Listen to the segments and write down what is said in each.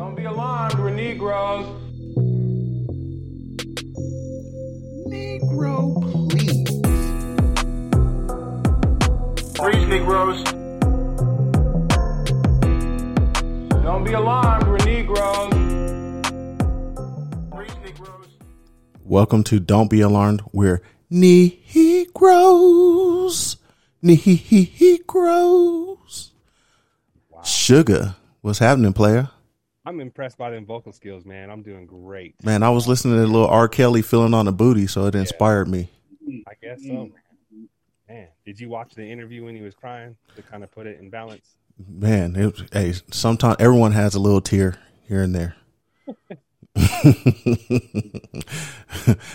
Don't be alarmed, we're Negroes. Negro, please. Preach, Negroes. Don't be alarmed, we're Negroes. Preach, Negroes. Welcome to Don't Be Alarmed. We're Negroes. Negroes. Sugar. What's happening, player? I'm impressed by them vocal skills, man. I'm doing great. Man, I was listening to a little R. Kelly feeling on the booty, so it inspired me. I guess so, man. Man, did you watch the interview when he was crying to kind of put it in balance? Man, it, hey, sometimes everyone has a little tear here and there.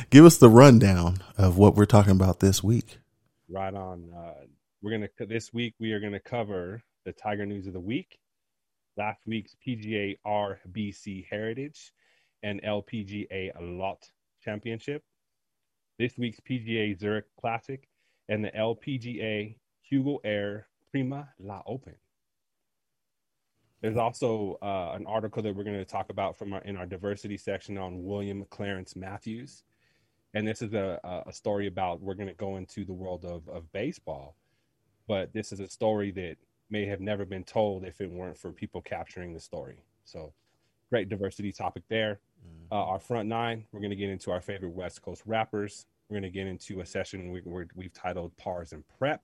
Give us the rundown of what we're talking about this week. Right on. Uh, we're gonna this week we are gonna cover the Tiger News of the week, last week's PGA RBC Heritage, and LPGA Lotte Championship, this week's PGA Zurich Classic, and the LPGA Hugo Air Prima La Open. There's also uh, an article that we're going to talk about from our, in our diversity section on William Clarence Matthews, and this is a, a story about we're going to go into the world of, of baseball, but this is a story that may have never been told if it weren't for people capturing the story. So, great diversity topic there. Uh, our front nine, we're going to get into our favorite West Coast rappers. We're going to get into a session we, we're, we've titled Pars and Prep.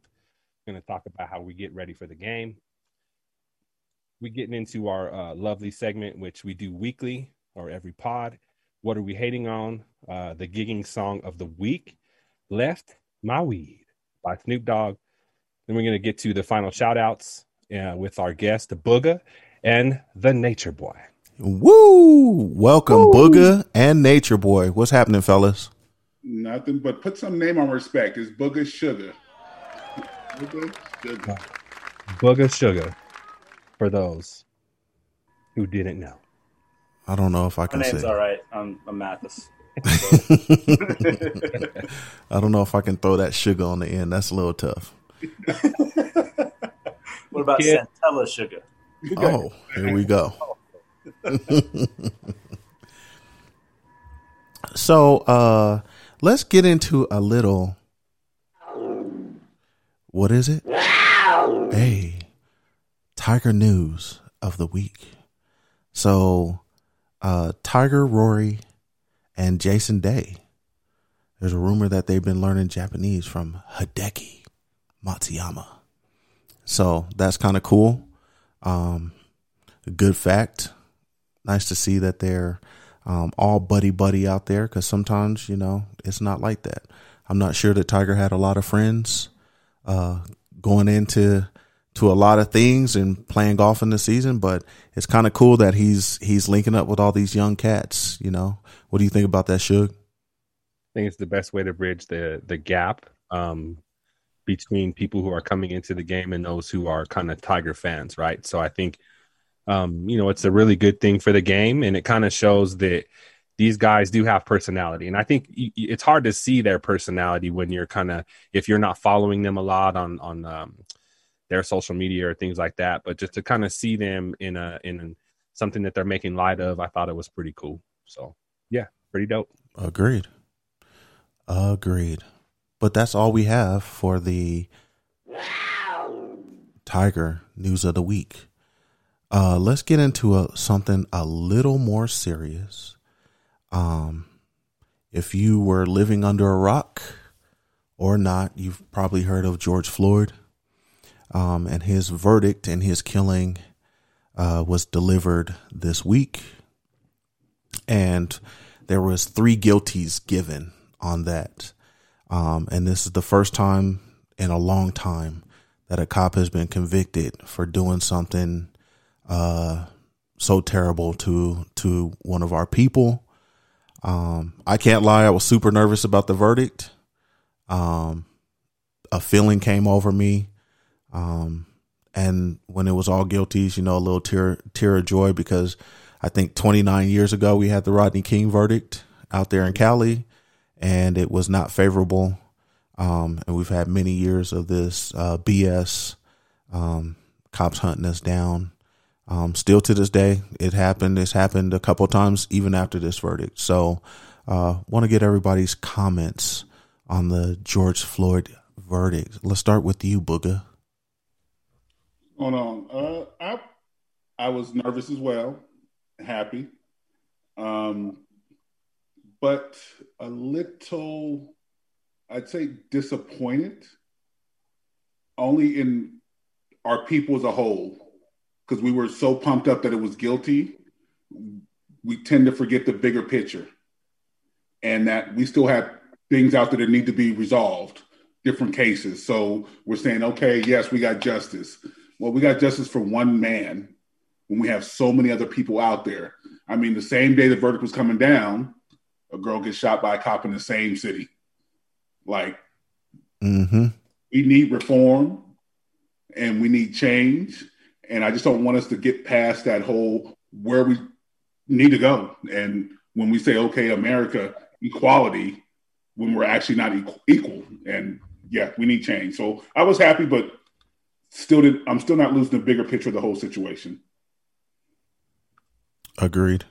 We're going to talk about how we get ready for the game. We're getting into our uh, lovely segment, which we do weekly or every pod. What are we hating on? Uh, the gigging song of the week, Left My Weed by Snoop Dogg. Then we're going to get to the final shout outs uh, with our guest, the Booga and the Nature Boy. Woo! Welcome, Booga and Nature Boy. What's happening, fellas? Nothing but put some name on respect. It's Booga Sugar. Booger Sugar. Booga Sugar, for those who didn't know. I don't know if I can My can name's say. all right. I'm, I'm Mathis. I don't know if I can throw that sugar on the end. That's a little tough. What about Kid. Santella sugar? Oh, here we go. so, uh, let's get into a little. What is it? Hey, Tiger news of the week. So, uh, Tiger, Rory, and Jason Day. There's a rumor that they've been learning Japanese from Hideki Matsuyama. So that's kind of cool. Um, good fact. Nice to see that they're um, all buddy buddy out there because sometimes you know it's not like that. I'm not sure that Tiger had a lot of friends uh, going into to a lot of things and playing golf in the season, but it's kind of cool that he's he's linking up with all these young cats. You know, what do you think about that, Suge? I think it's the best way to bridge the the gap um, between people who are coming into the game and those who are kind of Tiger fans, right? So I think um, you know it's a really good thing for the game, and it kind of shows that these guys do have personality, and I think it's hard to see their personality when you're kind of if you're not following them a lot on on um, their social media or things like that. But just to kind of see them in a in something that they're making light of, I thought it was pretty cool. So yeah, pretty dope. Agreed. Agreed. But that's all we have for the Tiger news of the week. Uh, let's get into a, something a little more serious. Um, if you were living under a rock or not, you've probably heard of George Floyd. Um, and his verdict and his killing uh, was delivered this week. And there was three guilties given on that. Um, and this is the first time in a long time that a cop has been convicted for doing something uh, so terrible to to one of our people. Um, I can't lie, I was super nervous about the verdict. Um, a feeling came over me. Um, and when it was all guilties, you know, a little tear tear of joy because I think 29 years ago we had the Rodney King verdict out there in Cali, and it was not favorable. Um, and we've had many years of this uh, BS, um, cops hunting us down. Um, still to this day, it happened. It's happened a couple times even after this verdict. So, uh, want to get everybody's comments on the George Floyd verdict. Let's start with you, Booga. Hold on. Uh, I I was nervous as well, happy, um, but a little, I'd say, disappointed. Only in our people as a whole, because we were so pumped up that it was guilty. We tend to forget the bigger picture, and that we still have things out there that need to be resolved, different cases. So we're saying, okay, yes, we got justice. Well, we got justice for one man when we have so many other people out there. I mean, the same day the verdict was coming down, a girl gets shot by a cop in the same city. Like, Mm-hmm. we need reform and we need change. And I just don't want us to get past that whole where we need to go. And when we say, okay, America, equality, when we're actually not equal, equal. And yeah, we need change. So I was happy, but still did I'm still not losing the bigger picture of the whole situation. Agreed.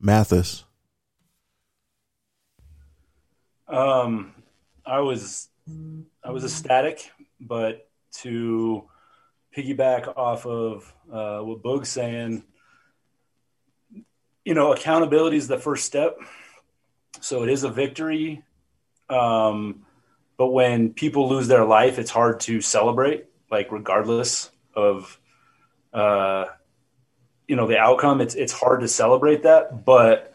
Mathis. Um, I was I was ecstatic, but to piggyback off of uh, what Boog's saying, you know, accountability is the first step. So it is a victory. Um, but when people lose their life, it's hard to celebrate, like regardless of, uh, you know, the outcome. It's it's hard to celebrate that, but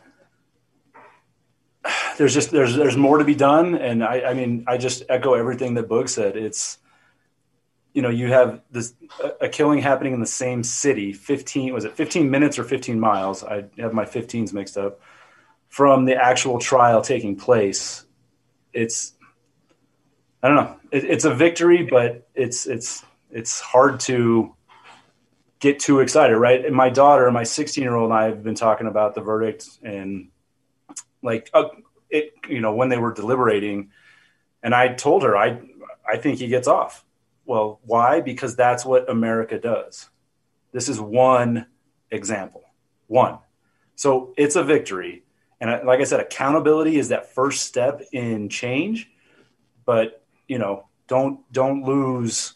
there's just there's there's more to be done. And I, I mean, I just echo everything that Boog said. It's you know, you have this a- killing happening in the same city. Fifteen was it fifteen minutes or fifteen miles? I have my 15s mixed up from the actual trial taking place. It's I don't know. It, it's a victory, but it's it's it's hard to get too excited, right? And my daughter, my 16 year old, and I have been talking about the verdict and like uh, it, you know, when they were deliberating, and I told her I I think he gets off. Well, why? Because that's what America does. This is one example, one. So it's a victory, and like I said, accountability is that first step in change. But you know, don't don't lose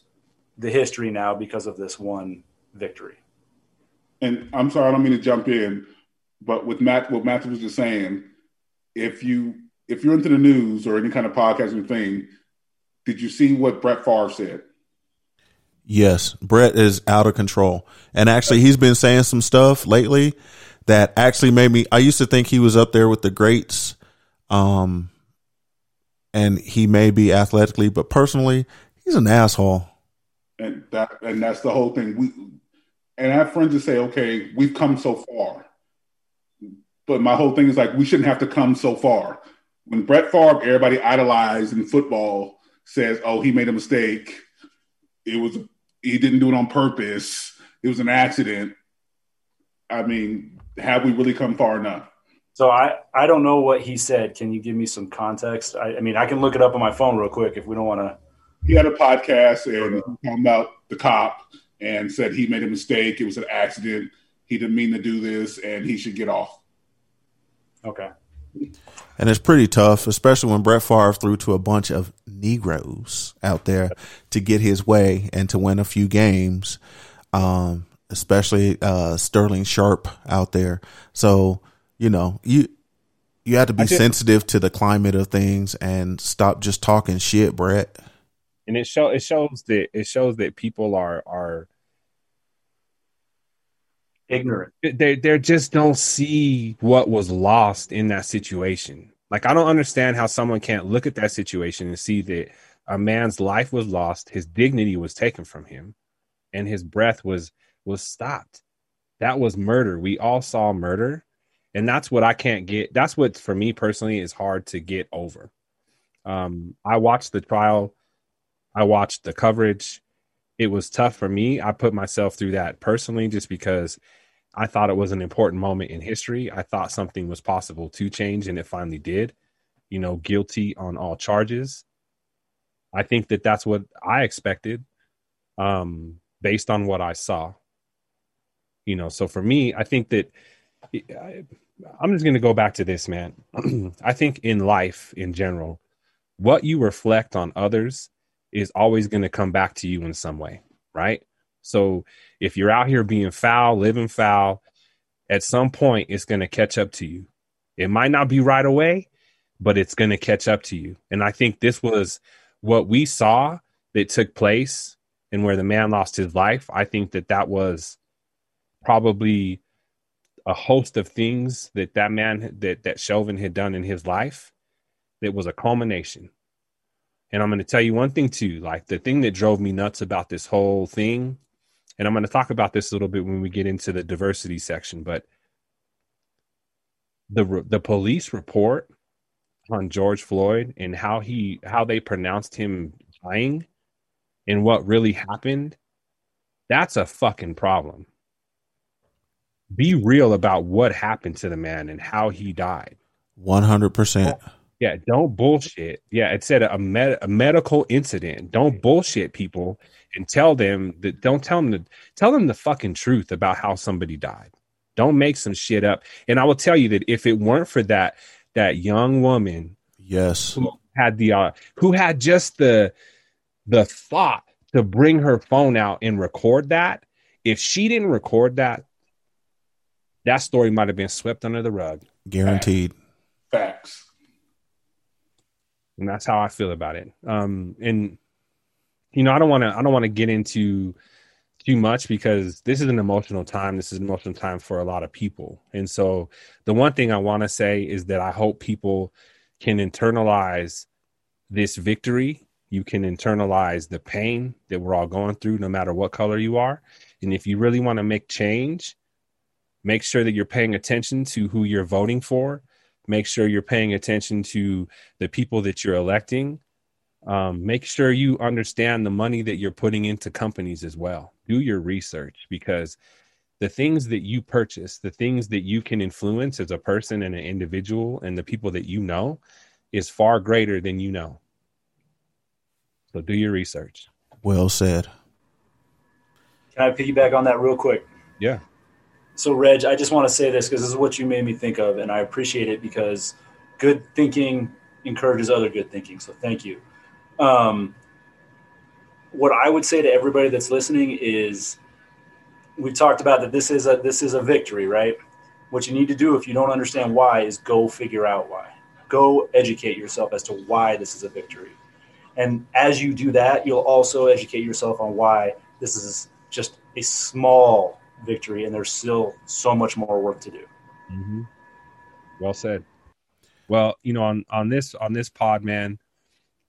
the history now because of this one victory. And I'm sorry, I don't mean to jump in, but with Matt, what Matthew was just saying, if you if you're into the news or any kind of podcasting thing, did you see what Brett Favre said? Yes, Brett is out of control. And actually, he's been saying some stuff lately that actually made me. I used to think he was up there with the greats, um, and he may be athletically, but personally, he's an asshole. and that and that's the whole thing. We and I have friends that say, okay, we've come so far, but my whole thing is like we shouldn't have to come so far. When Brett Favre, everybody idolized in football, says, "Oh, he made a mistake. It was he didn't do it on purpose. It was an accident." I mean, have we really come far enough? So I, I don't know what he said. Can you give me some context? I, I mean, I can look it up on my phone real quick if we don't want to. He had a podcast and he talking about the cop and said he made a mistake. It was an accident. He didn't mean to do this, and he should get off. Okay. And it's pretty tough, especially when Brett Favre threw to a bunch of Negroes out there to get his way and to win a few games. Um, especially uh, Sterling Sharpe out there. So you know you you have to be sensitive to the climate of things and stop just talking shit, Brett. and it show it shows that it shows that people are are Ignorant. they they just don't see what was lost in that situation. Like I don't understand how someone can't look at that situation and see that a man's life was lost, his dignity was taken from him, and his breath was was stopped. That was murder. We all saw murder, and that's what I can't get. That's what for me personally is hard to get over. Um, I watched the trial, I watched the coverage. It was tough for me. I put myself through that personally just because I thought it was an important moment in history. I thought something was possible to change, and it finally did. You know, guilty on all charges. I think that that's what I expected, um, based on what I saw. You know, so for me, I think that I, I'm just going to go back to this, man. I think in life in general, what you reflect on others is always going to come back to you in some way, right? So if you're out here being foul, living foul, at some point it's going to catch up to you. It might not be right away, but it's going to catch up to you. And I think this was what we saw that took place and where the man lost his life. I think that that was probably a host of things that that man that that Chauvin had done in his life that was a culmination. And I'm going to tell you one thing too, like the thing that drove me nuts about this whole thing, and I'm going to talk about this a little bit when we get into the diversity section, but the the police report on George Floyd and how he how they pronounced him dying and what really happened, that's a fucking problem. Be real about what happened to the man and how he died. 100%. Yeah, don't bullshit. Yeah, it said a, med- a medical incident. Don't bullshit people and tell them that don't tell them to tell them the fucking truth about how somebody died. Don't make some shit up. And I will tell you that if it weren't for that that young woman Yes. who had the uh, who had just the the thought to bring her phone out and record that, if she didn't record that, that story might have been swept under the rug. Guaranteed. Facts. And that's how I feel about it. Um, and you know, I don't want to, I don't want to get into too much because this is an emotional time. This is an emotional time for a lot of people. And so, the one thing I want to say is that I hope people can internalize this victory. You can internalize the pain that we're all going through, no matter what color you are. And if you really want to make change, make sure that you're paying attention to who you're voting for make sure you're paying attention to the people that you're electing. Um, make sure you understand the money that you're putting into companies as well. Do your research because the things that you purchase the things that you can influence as a person and an individual and the people that you know is far greater than you know. So do your research. Well said. Can I piggyback on that real quick? yeah So, Reg, I just want to say this because this is what you made me think of, and I appreciate it because good thinking encourages other good thinking. So, thank you. Um, what I would say to everybody that's listening is, we've talked about that this is a this is a victory, right? What you need to do if you don't understand why is go figure out why. Go educate yourself as to why this is a victory. And as you do that, you'll also educate yourself on why this is just a small victory and there's still so much more work to do. Mm-hmm. Well said. Well, you know, on on this on this pod, man,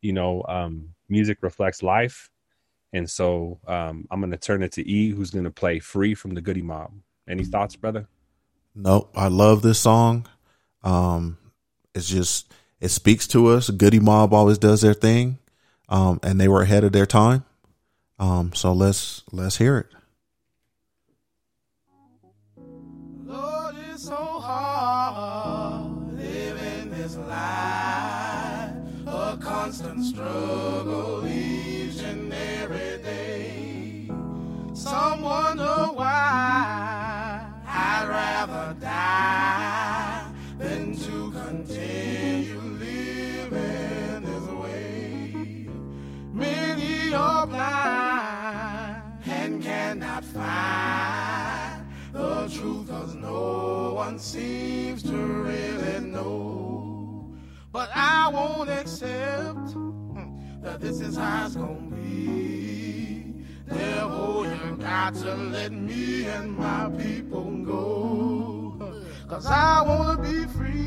you know, um, music reflects life, and so um, I'm going to turn it to E, who's going to play "Free" from the Goodie Mob. Any thoughts, brother? Nope. I love this song. Um, it's just it speaks to us. Goodie Mob always does their thing, um, and they were ahead of their time. Um, so let's let's hear it. Seems to really know. But I won't accept that this is how it's gonna be. Devil, you got to let me and my people go. Cause I wanna be free,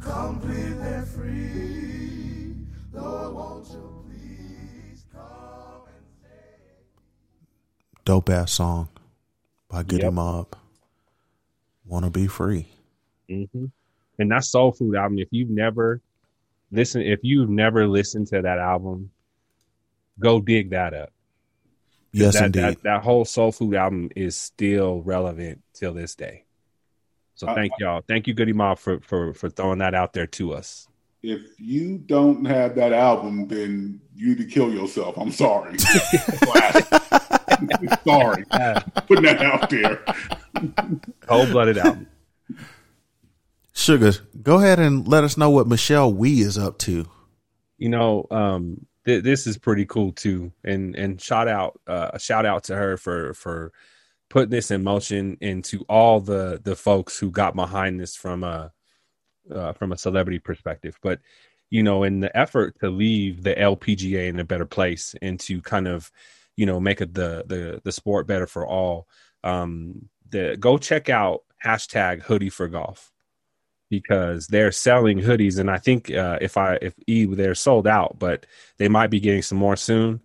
completely free. Lord, won't you please come and save Dope ass song by Goodie Yep. Mob. Wanna be free. Mm-hmm. And that Soul Food album. If you've never listened, if you've never listened to that album, go dig that up. Yes, that, indeed. That, that whole Soul Food album is still relevant till this day. So Uh, thank y'all. Thank you, Goodie Mob, for for for throwing that out there to us. If you don't have that album, then you need to kill yourself. I'm sorry. Classic. Sorry, putting that out there. cold blooded album. Sugars, go ahead and let us know what Michelle Wie is up to. you know um th- this is pretty cool too and and shout out uh a shout out to her for for putting this in motion and to all the the folks who got behind this from a uh, from a celebrity perspective but you know in the effort to leave the LPGA in a better place and to kind of you know make it the the the sport better for all. Um the go check out hashtag hoodie for golf because they're selling hoodies. And i think uh, if i if e they're sold out but they might be getting some more soon.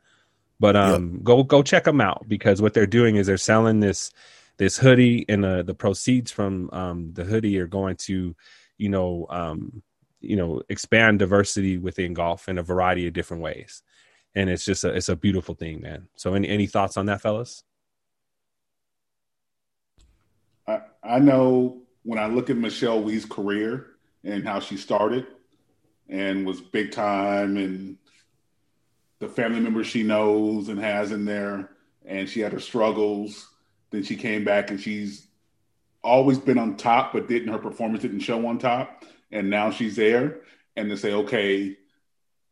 But um go go check them out because what they're doing is they're selling this this hoodie and uh, the proceeds from um the hoodie are going to you know um you know expand diversity within golf in a variety of different ways and it's just a it's a beautiful thing man so any any thoughts on that fellas I, I know when I look at Michelle Wie's career and how she started and was big time and the family members she knows and has in there, and she had her struggles. Then she came back and she's always been on top, but didn't her performance didn't show on top. And now she's there, and to say, okay,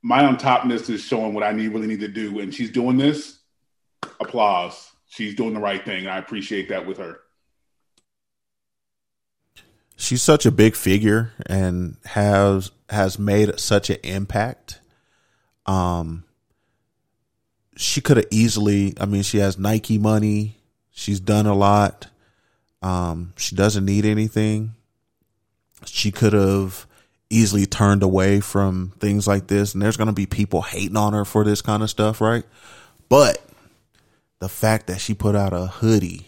my on topness is showing what I need really need to do, and she's doing this. Applause. She's doing the right thing. And I appreciate that with her. she's such a big figure and has has made such an impact. Um, she could have easily. I mean, she has Nike money. She's done a lot. Um, she doesn't need anything. She could have easily turned away from things like this, and there's going to be people hating on her for this kind of stuff, right? But the fact that she put out a hoodie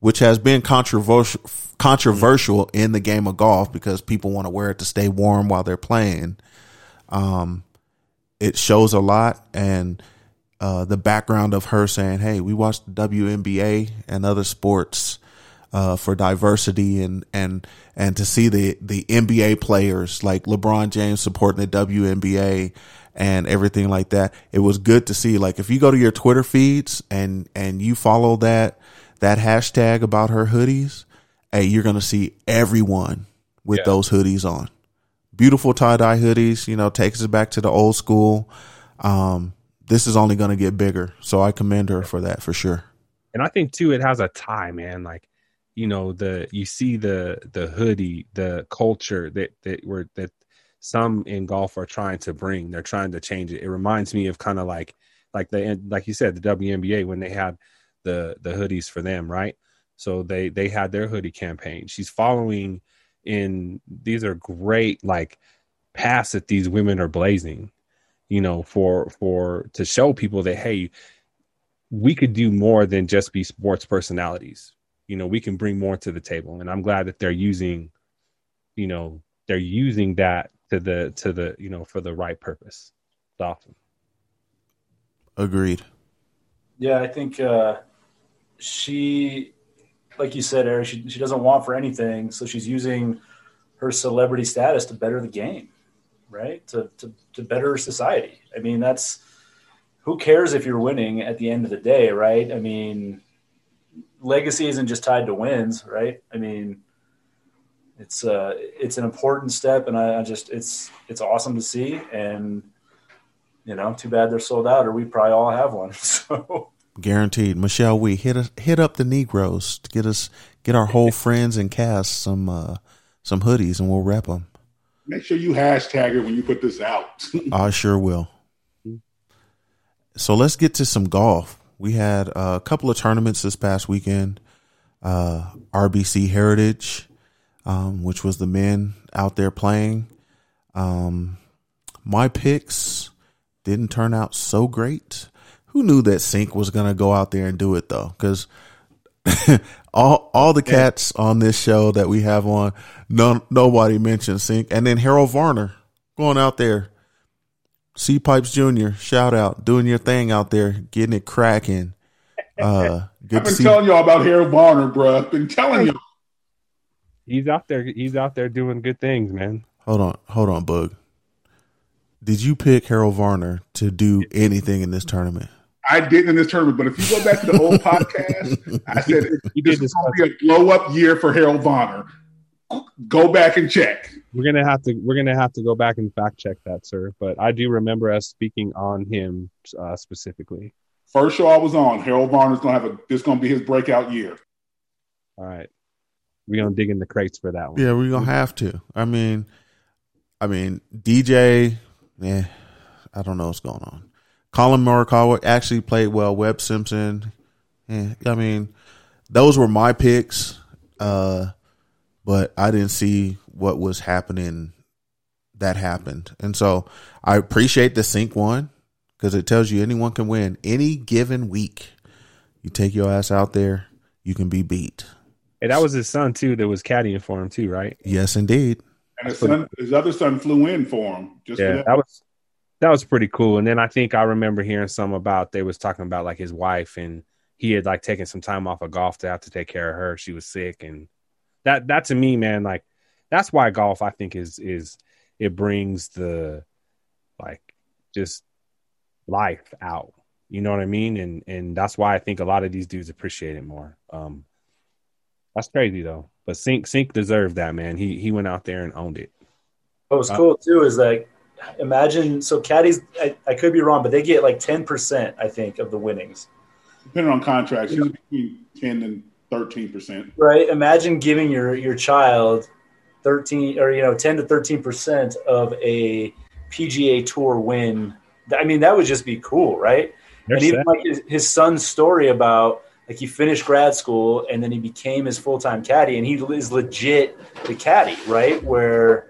which has been controversial controversial in the game of golf because people want to wear it to stay warm while they're playing. Um, it shows a lot, and uh, the background of her saying, "Hey, we watch the WNBA and other sports uh, for diversity, and and and to see the the NBA players like LeBron James supporting the WNBA." And everything like that. It was good to see. Like if you go to your Twitter feeds and and you follow that that hashtag about her hoodies, hey, you're gonna see everyone with Yeah. those hoodies on. Beautiful tie dye hoodies, you know, takes us back to the old school. Um, this is only gonna get bigger, so I commend her for that for sure. and I think too it has a tie, man. Like, you know, the you see the the hoodie, the culture that that were that some in golf are trying to bring. They're trying to change it. It reminds me of kind of like like the like you said, the WNBA when they had the the hoodies for them, right? So they they had their hoodie campaign. She's following in these are great like paths that these women are blazing, you know, for for to show people that hey, we could do more than just be sports personalities. You know, we can bring more to the table. And I'm glad that they're using, you know, they're using that to the to the, you know, for the right purpose. It's awesome. Agreed. Yeah, I think uh, she, like you said, Eric, she, she doesn't want for anything, so she's using her celebrity status to better the game, right? To to to better society. I mean, that's who cares if you're winning at the end of the day, right? I mean, legacy isn't just tied to wins, right? I mean, it's uh it's an important step, and I, I just it's it's awesome to see, and you know, too bad they're sold out, or we probably all have one. So. Guaranteed. Michelle, we hit us, hit up the Negroes to get us get our whole friends and cast some uh, some hoodies, and we'll wrap them. Make sure you hashtag it when you put this out. I sure will. So let's get to some golf. We had a couple of tournaments this past weekend. Uh, RBC Heritage, um, which was the men out there playing. Um, my picks didn't turn out so great. Who knew that Cink was going to go out there and do it though? Because all all the cats on this show that we have on, no nobody mentioned Cink, and then Harold Varner going out there C Pipes Jr. Shout out, doing your thing out there, getting it cracking. Uh, good I've been telling y'all about Harold Varner, bro. I've been telling you. He's out there he's out there doing good things, man. hold on, hold on, Bug. Did you pick Harold Varner to do anything in this tournament? I didn't in this tournament, but if you go back to the old podcast, I said You this is going to be a blow up year for Harold Varner. Go back and check. We're gonna have to we're gonna have to go back and fact check that, sir. But I do remember us speaking on him uh, specifically. First show I was on, Harold Varner's going to have a. This going to be his breakout year. All right, we're gonna dig in the crates for that one. Yeah, we're gonna have to. I mean, I mean, DJ. Yeah, I don't know what's going on. Collin Morikawa actually played well. Webb Simpson. Yeah, I mean, those were my picks. Uh, but I didn't see what was happening that happened, and so I appreciate the Cink one because it tells you anyone can win any given week. You take your ass out there, you can be beat. And that was his son too. That was caddying for him too, right? Yes, indeed. And his son, his other son flew in for him. Just for yeah, that. that was that was pretty cool. And then I think I remember hearing some about they was talking about like his wife and he had like taken some time off of golf to have to take care of her. She was sick, and that that to me, man, like that's why golf I think is is it brings the like just life out. You know what I mean? And and that's why I think a lot of these dudes appreciate it more. Um, that's crazy though. But Cink Cink deserved that man. He he went out there and owned it. What was cool too is like imagine so caddies I, I could be wrong, but they get like ten percent, I think, of the winnings. Depending on contracts, usually between ten and thirteen percent. Right? Imagine giving your your child thirteen or you know, ten to thirteen percent of a PGA tour win. I mean, that would just be cool, right? They're and even like his, his son's story about like he finished grad school and then he became his full-time caddy and he is legit the caddy right? Where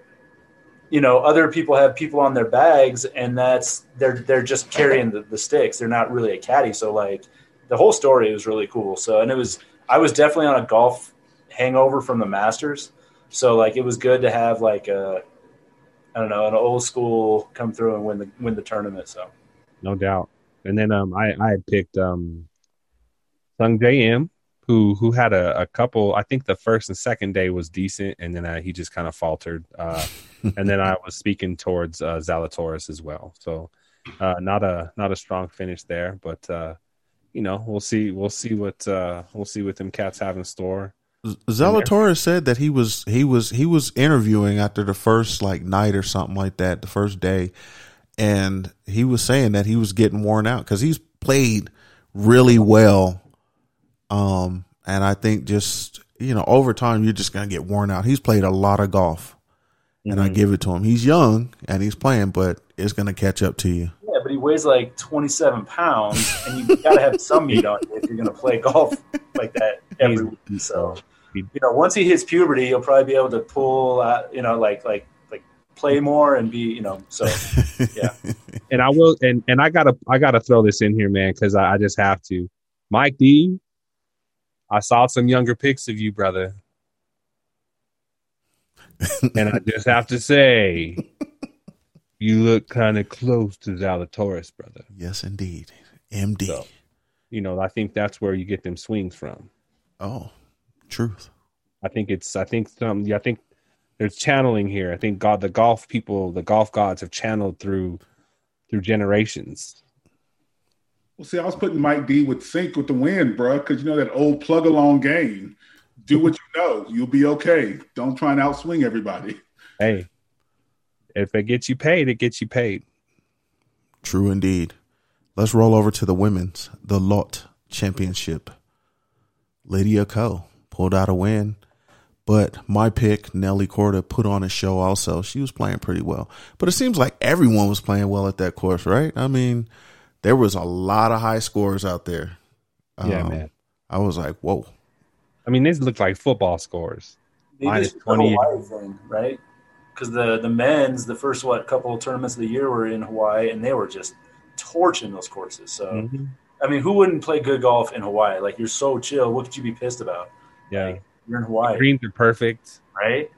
you know other people have people on their bags and that's they're they're just carrying the, the sticks. They're not really a caddy. So like the whole story was really cool. So and it was i was definitely on a golf hangover from the masters so like it was good to have like a i don't know an old school come through and win the win the tournament so no doubt. And then um, I I picked um, Sungjae Im, who who had a, a couple. I think the first and second day was decent, and then uh, he just kind of faltered. Uh, and then I was speaking towards uh, Zalatoris as well. So uh, not a not a strong finish there, but uh, you know we'll see we'll see what uh, we'll see what them cats have in store. Zalatoris said that he was he was he was interviewing after the first like night or something like that, the first day, and he was saying that he was getting worn out because he's played really well. Um, and I think just you know over time you're just gonna get worn out. He's played a lot of golf, and I give it to him. He's young and he's playing, but it's gonna catch up to you. Yeah, but he weighs like 27 pounds, and you got to have some meat on you if you're going to play golf like that every week. So, you know, once he hits puberty, he'll probably be able to pull, out, you know, like like like play more and be, you know. So, yeah, and I will and and I gotta I gotta throw this in here, man, because I, I just have to. Mike D, I saw some younger pics of you, brother. and I just have to say, you look kind of close to Zalatoris, brother. Yes, indeed. MD. So, you know, I think that's where you get them swings from. Oh, truth. I think it's I think some yeah, I think there's channeling here. I think God the golf people, the golf gods have channeled through through generations. Well, see, I was putting Mike D with Cink with the wind, bro, because you know that old plug along game. Do what you know, you'll be okay. Don't try and outswing everybody. Hey, if it gets you paid, it gets you paid. True indeed. Let's roll over to the women's, the Lotte Championship. Lydia Ko pulled out a win, but my pick, Nelly Korda, put on a show also. She was playing pretty well. But it seems like everyone was playing well at that course, right? I mean, there was a lot of high scores out there. Yeah, Um, man. I was like, whoa. I mean, these look like football scores. maybe Minus it's the 28. Hawaii thing, right? Because the the men's, the first what couple of tournaments of the year were in Hawaii, and they were just torching those courses. So, Mhm. I mean, who wouldn't play good golf in Hawaii? Like you're so chill. What could you be pissed about? Yeah, Like, you're in Hawaii, greens are perfect. right?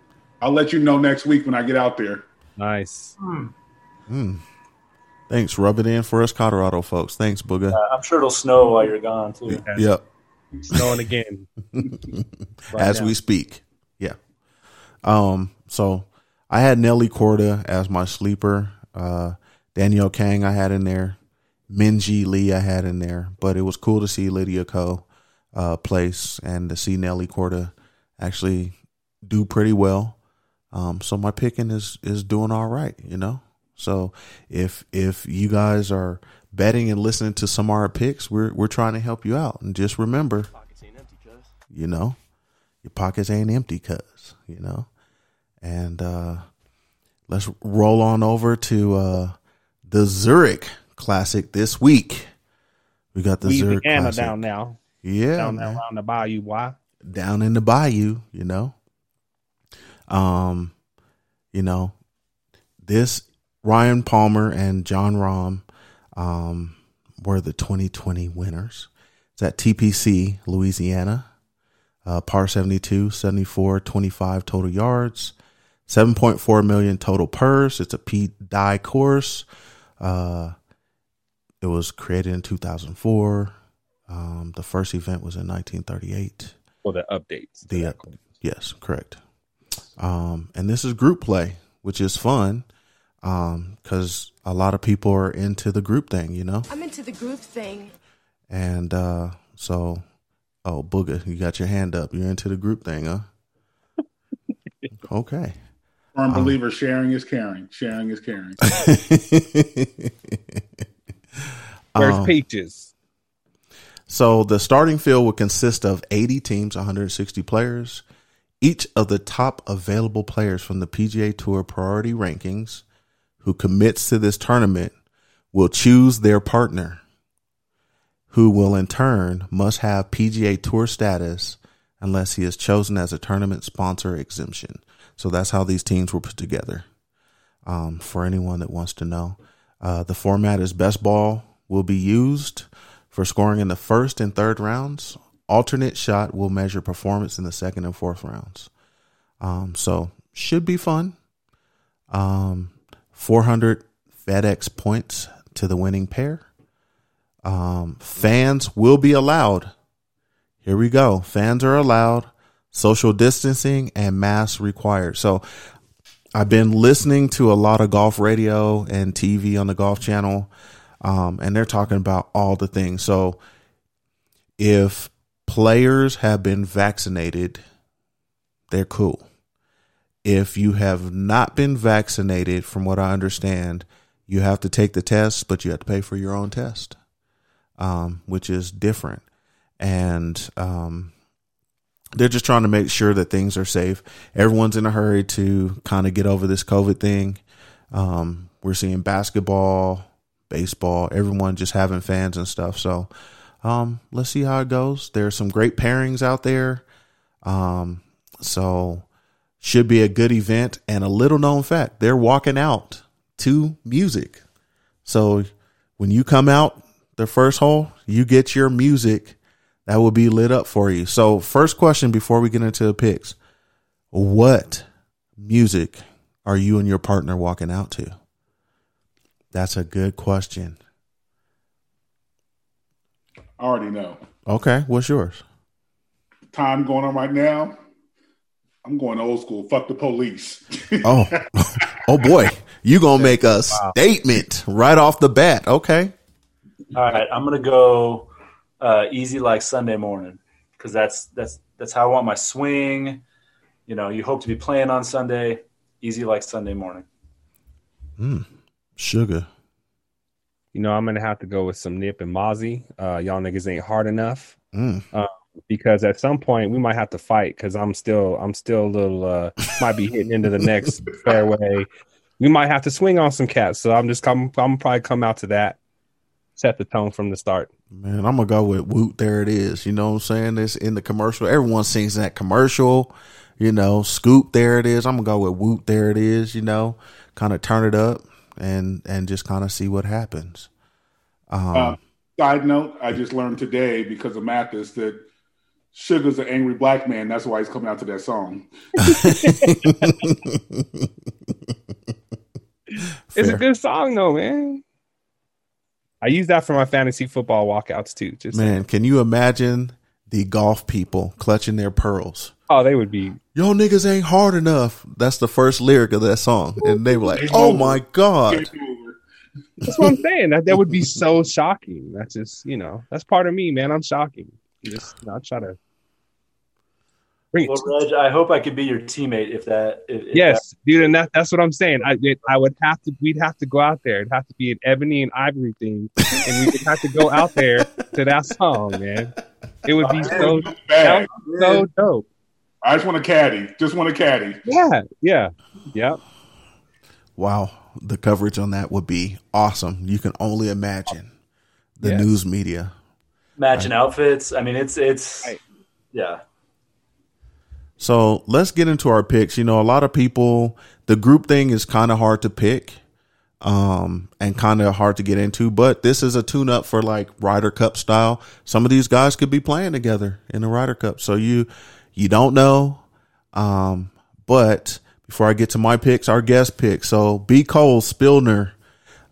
I'll let you know next week when I get out there. Nice. Hmm. Thanks. Rub it in for us, Colorado folks. Thanks, Booga. Uh, I'm sure it'll snow while you're gone too. yep. Snowing again. Right as now. we speak. Yeah. Um, so I had Nelly Korda as my sleeper. Uh, Danielle Kang I had in there. Minjee Lee I had in there, but it was cool to see Lydia Ko uh, place and to see Nelly Korda actually do pretty well. Um, so my picking is is doing all right, you know. So if if you guys are betting and listening to some of our picks, we're we're trying to help you out. And just remember, you know, your pockets ain't empty, cuz you know. And uh, let's roll on over to uh, the Zurich Classic this week. We got the Zurich Classic. down now, yeah, down man around the bayou. Why? down in the bayou, you know. Um, you know, this Ryan Palmer and Jon Rahm um were the 2020 winners. It's at TPC, Louisiana. Uh, par 72, 74, 25 total yards, 7.4 million total purse. It's a Pete Dye course. Uh, it was created in 2004. Um, the first event was in 1938. For the updates. to The that yes, correct. Um, and this is group play, which is fun because a lot of people are into the group thing, you know. I'm into the group thing. And uh, so, oh, Booger, you got your hand up. You're into the group thing, huh? okay. Firm believer, sharing is caring. Sharing is caring. Where's Um, Peaches? So the starting field would consist of 80 teams, 160 players. Each of the top available players from the PGA Tour priority rankings who commits to this tournament will choose their partner, who will in turn must have PGA Tour status unless he is chosen as a tournament sponsor exemption. So that's how these teams were put together. Um, for anyone that wants to know, uh, the format is best ball will be used for scoring in the first and third rounds. Alternate shot will measure performance in the second and fourth rounds. Um, so should be fun. Um, 400 FedEx points to the winning pair. Um, fans will be allowed. Here we go. Fans are allowed. Social distancing and masks required. So I've been listening to a lot of golf radio and TV on the Golf Channel, um, and they're talking about all the things. So if players have been vaccinated, they're cool. If you have not been vaccinated, from what I understand, you have to take the test, but you have to pay for your own test, um, which is different. And um, they're just trying to make sure that things are safe. Everyone's in a hurry to kind of get over this COVID thing. Um, we're seeing basketball, baseball, everyone just having fans and stuff. So um, let's see how it goes. There's some great pairings out there. Um, so should be a good event. And a little known fact, they're walking out to music. So when you come out the first hole, you get your music that will be lit up for you. So first question before we get into the picks, what music are you and your partner walking out to? That's a good question. I already know. Okay, what's yours? Time going on right now. I'm going old school. Fuck the police. Oh, oh boy, you gonna make a statement right off the bat? Okay, All right, I'm gonna go uh, easy like Sunday morning because that's that's that's how I want my swing. You know, you hope to be playing on Sunday. Easy like Sunday morning. sugar. You know, I'm gonna have to go with some Nip and Mozzie. Uh, y'all niggas ain't hard enough. Mm. Uh, because at some point we might have to fight because I'm still I'm still a little uh might be hitting into the next fairway. We might have to swing on some cats. So I'm just come I'm probably come out to that. Set the tone from the start. Man, I'm gonna go with Woot. There it is. You know what I'm saying? It's in the commercial. Everyone sings that commercial. You know, Scoop. There it is. I'm gonna go with Woot. There it is. You know, kind of turn it up and and just kind of see what happens. Um, Uh, side note, I just learned today because of Mathis that Sugar's an angry black man. That's why he's coming out to that song. It's a good song though, man. I use that for my fantasy football walkouts too. Just Man, can you imagine the golf people clutching their pearls? oh, they would be Yo, niggas ain't hard enough. That's the first lyric of that song, and they were like, "Oh my god!" That's what I'm saying. That that would be so shocking. That's just you know that's part of me, man. I'm shocking. Just I try to bring it. Well, Reg, I hope I could be your teammate if that. If, if Yes, dude, and that, that's what I'm saying. I it, I would have to. We'd have to go out there. It'd have to be an ebony and ivory thing, and we would have to go out there to that song, man. It would be oh, so Bag. so dope. I just want a caddy. Just want a caddy. Yeah, yeah, yep. Wow, the coverage on that would be awesome. You can only imagine the Yes. news media. matching outfits. I mean, it's it's Right. yeah. So let's get into our picks. You know, a lot of people, the group thing is kind of hard to pick um, and kind of hard to get into, but this is a tune up for like Ryder Cup style. Some of these guys could be playing together in the Ryder Cup. So you, you don't know. Um, but before I get to my picks, our guest pick. So B. Cole Spilner,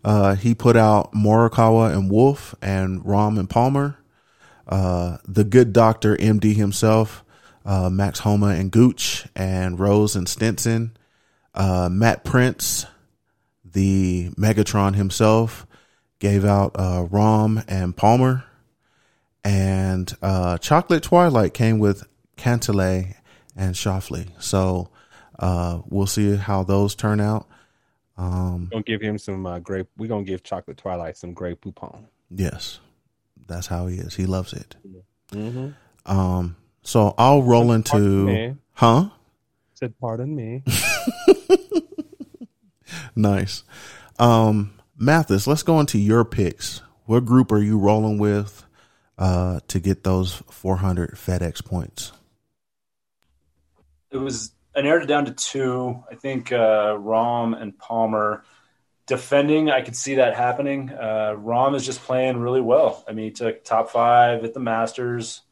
uh, he put out Morikawa and Wolff and Rahm and Palmer. Uh, the good doctor, MD himself, uh, Max Homa and Gooch, and Rose and Stenson. Uh, Matt Prince, the Megatron himself, gave out uh, Rahm and Palmer. And uh, Chocolate Twilight came with Cantlay and Schauffele. So uh, we'll see how those turn out. Um, Gonna give him some uh, grape. We're gonna give Chocolate Twilight some grape poupon. yes, that's how he is. He loves it. Mm-hmm. Um, so I'll roll into, me. huh? Said, pardon me. Nice. Um, Mathis, let's go into your picks. What group are you rolling with uh, to get those 400 FedEx points? It was I narrowed it down to two. I think uh, Rahm and Palmer defending. I could see that happening. Uh, Rahm is just playing really well. I mean, he took top five at the Masters.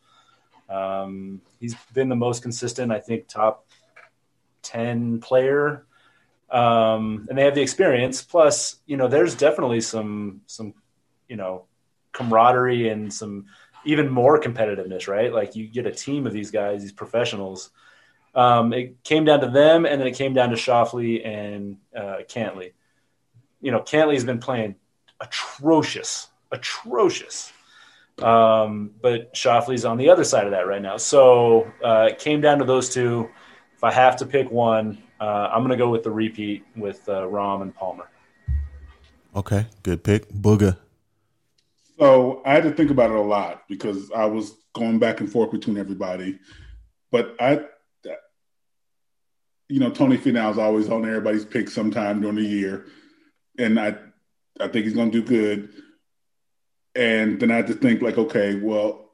Um, he's been the most consistent. I think top ten player. Um, and they have the experience. Plus, you know, there's definitely some some you know camaraderie and some even more competitiveness, right? Like you get a team of these guys, these professionals. Um, it came down to them, and then it came down to Schauffele and uh, Cantlay. You know, Cantlay's been playing atrocious, atrocious. Um, but Schauffele's on the other side of that right now. So uh, it came down to those two. If I have to pick one, uh, I'm going to go with the repeat with uh, Rahm and Palmer. Okay, good pick. Booga. So I had to think about it a lot because I was going back and forth between everybody. But I, you know, Tony Finau is always on everybody's pick sometime during the year, and I, I think he's going to do good. And then I had to think like, okay, well,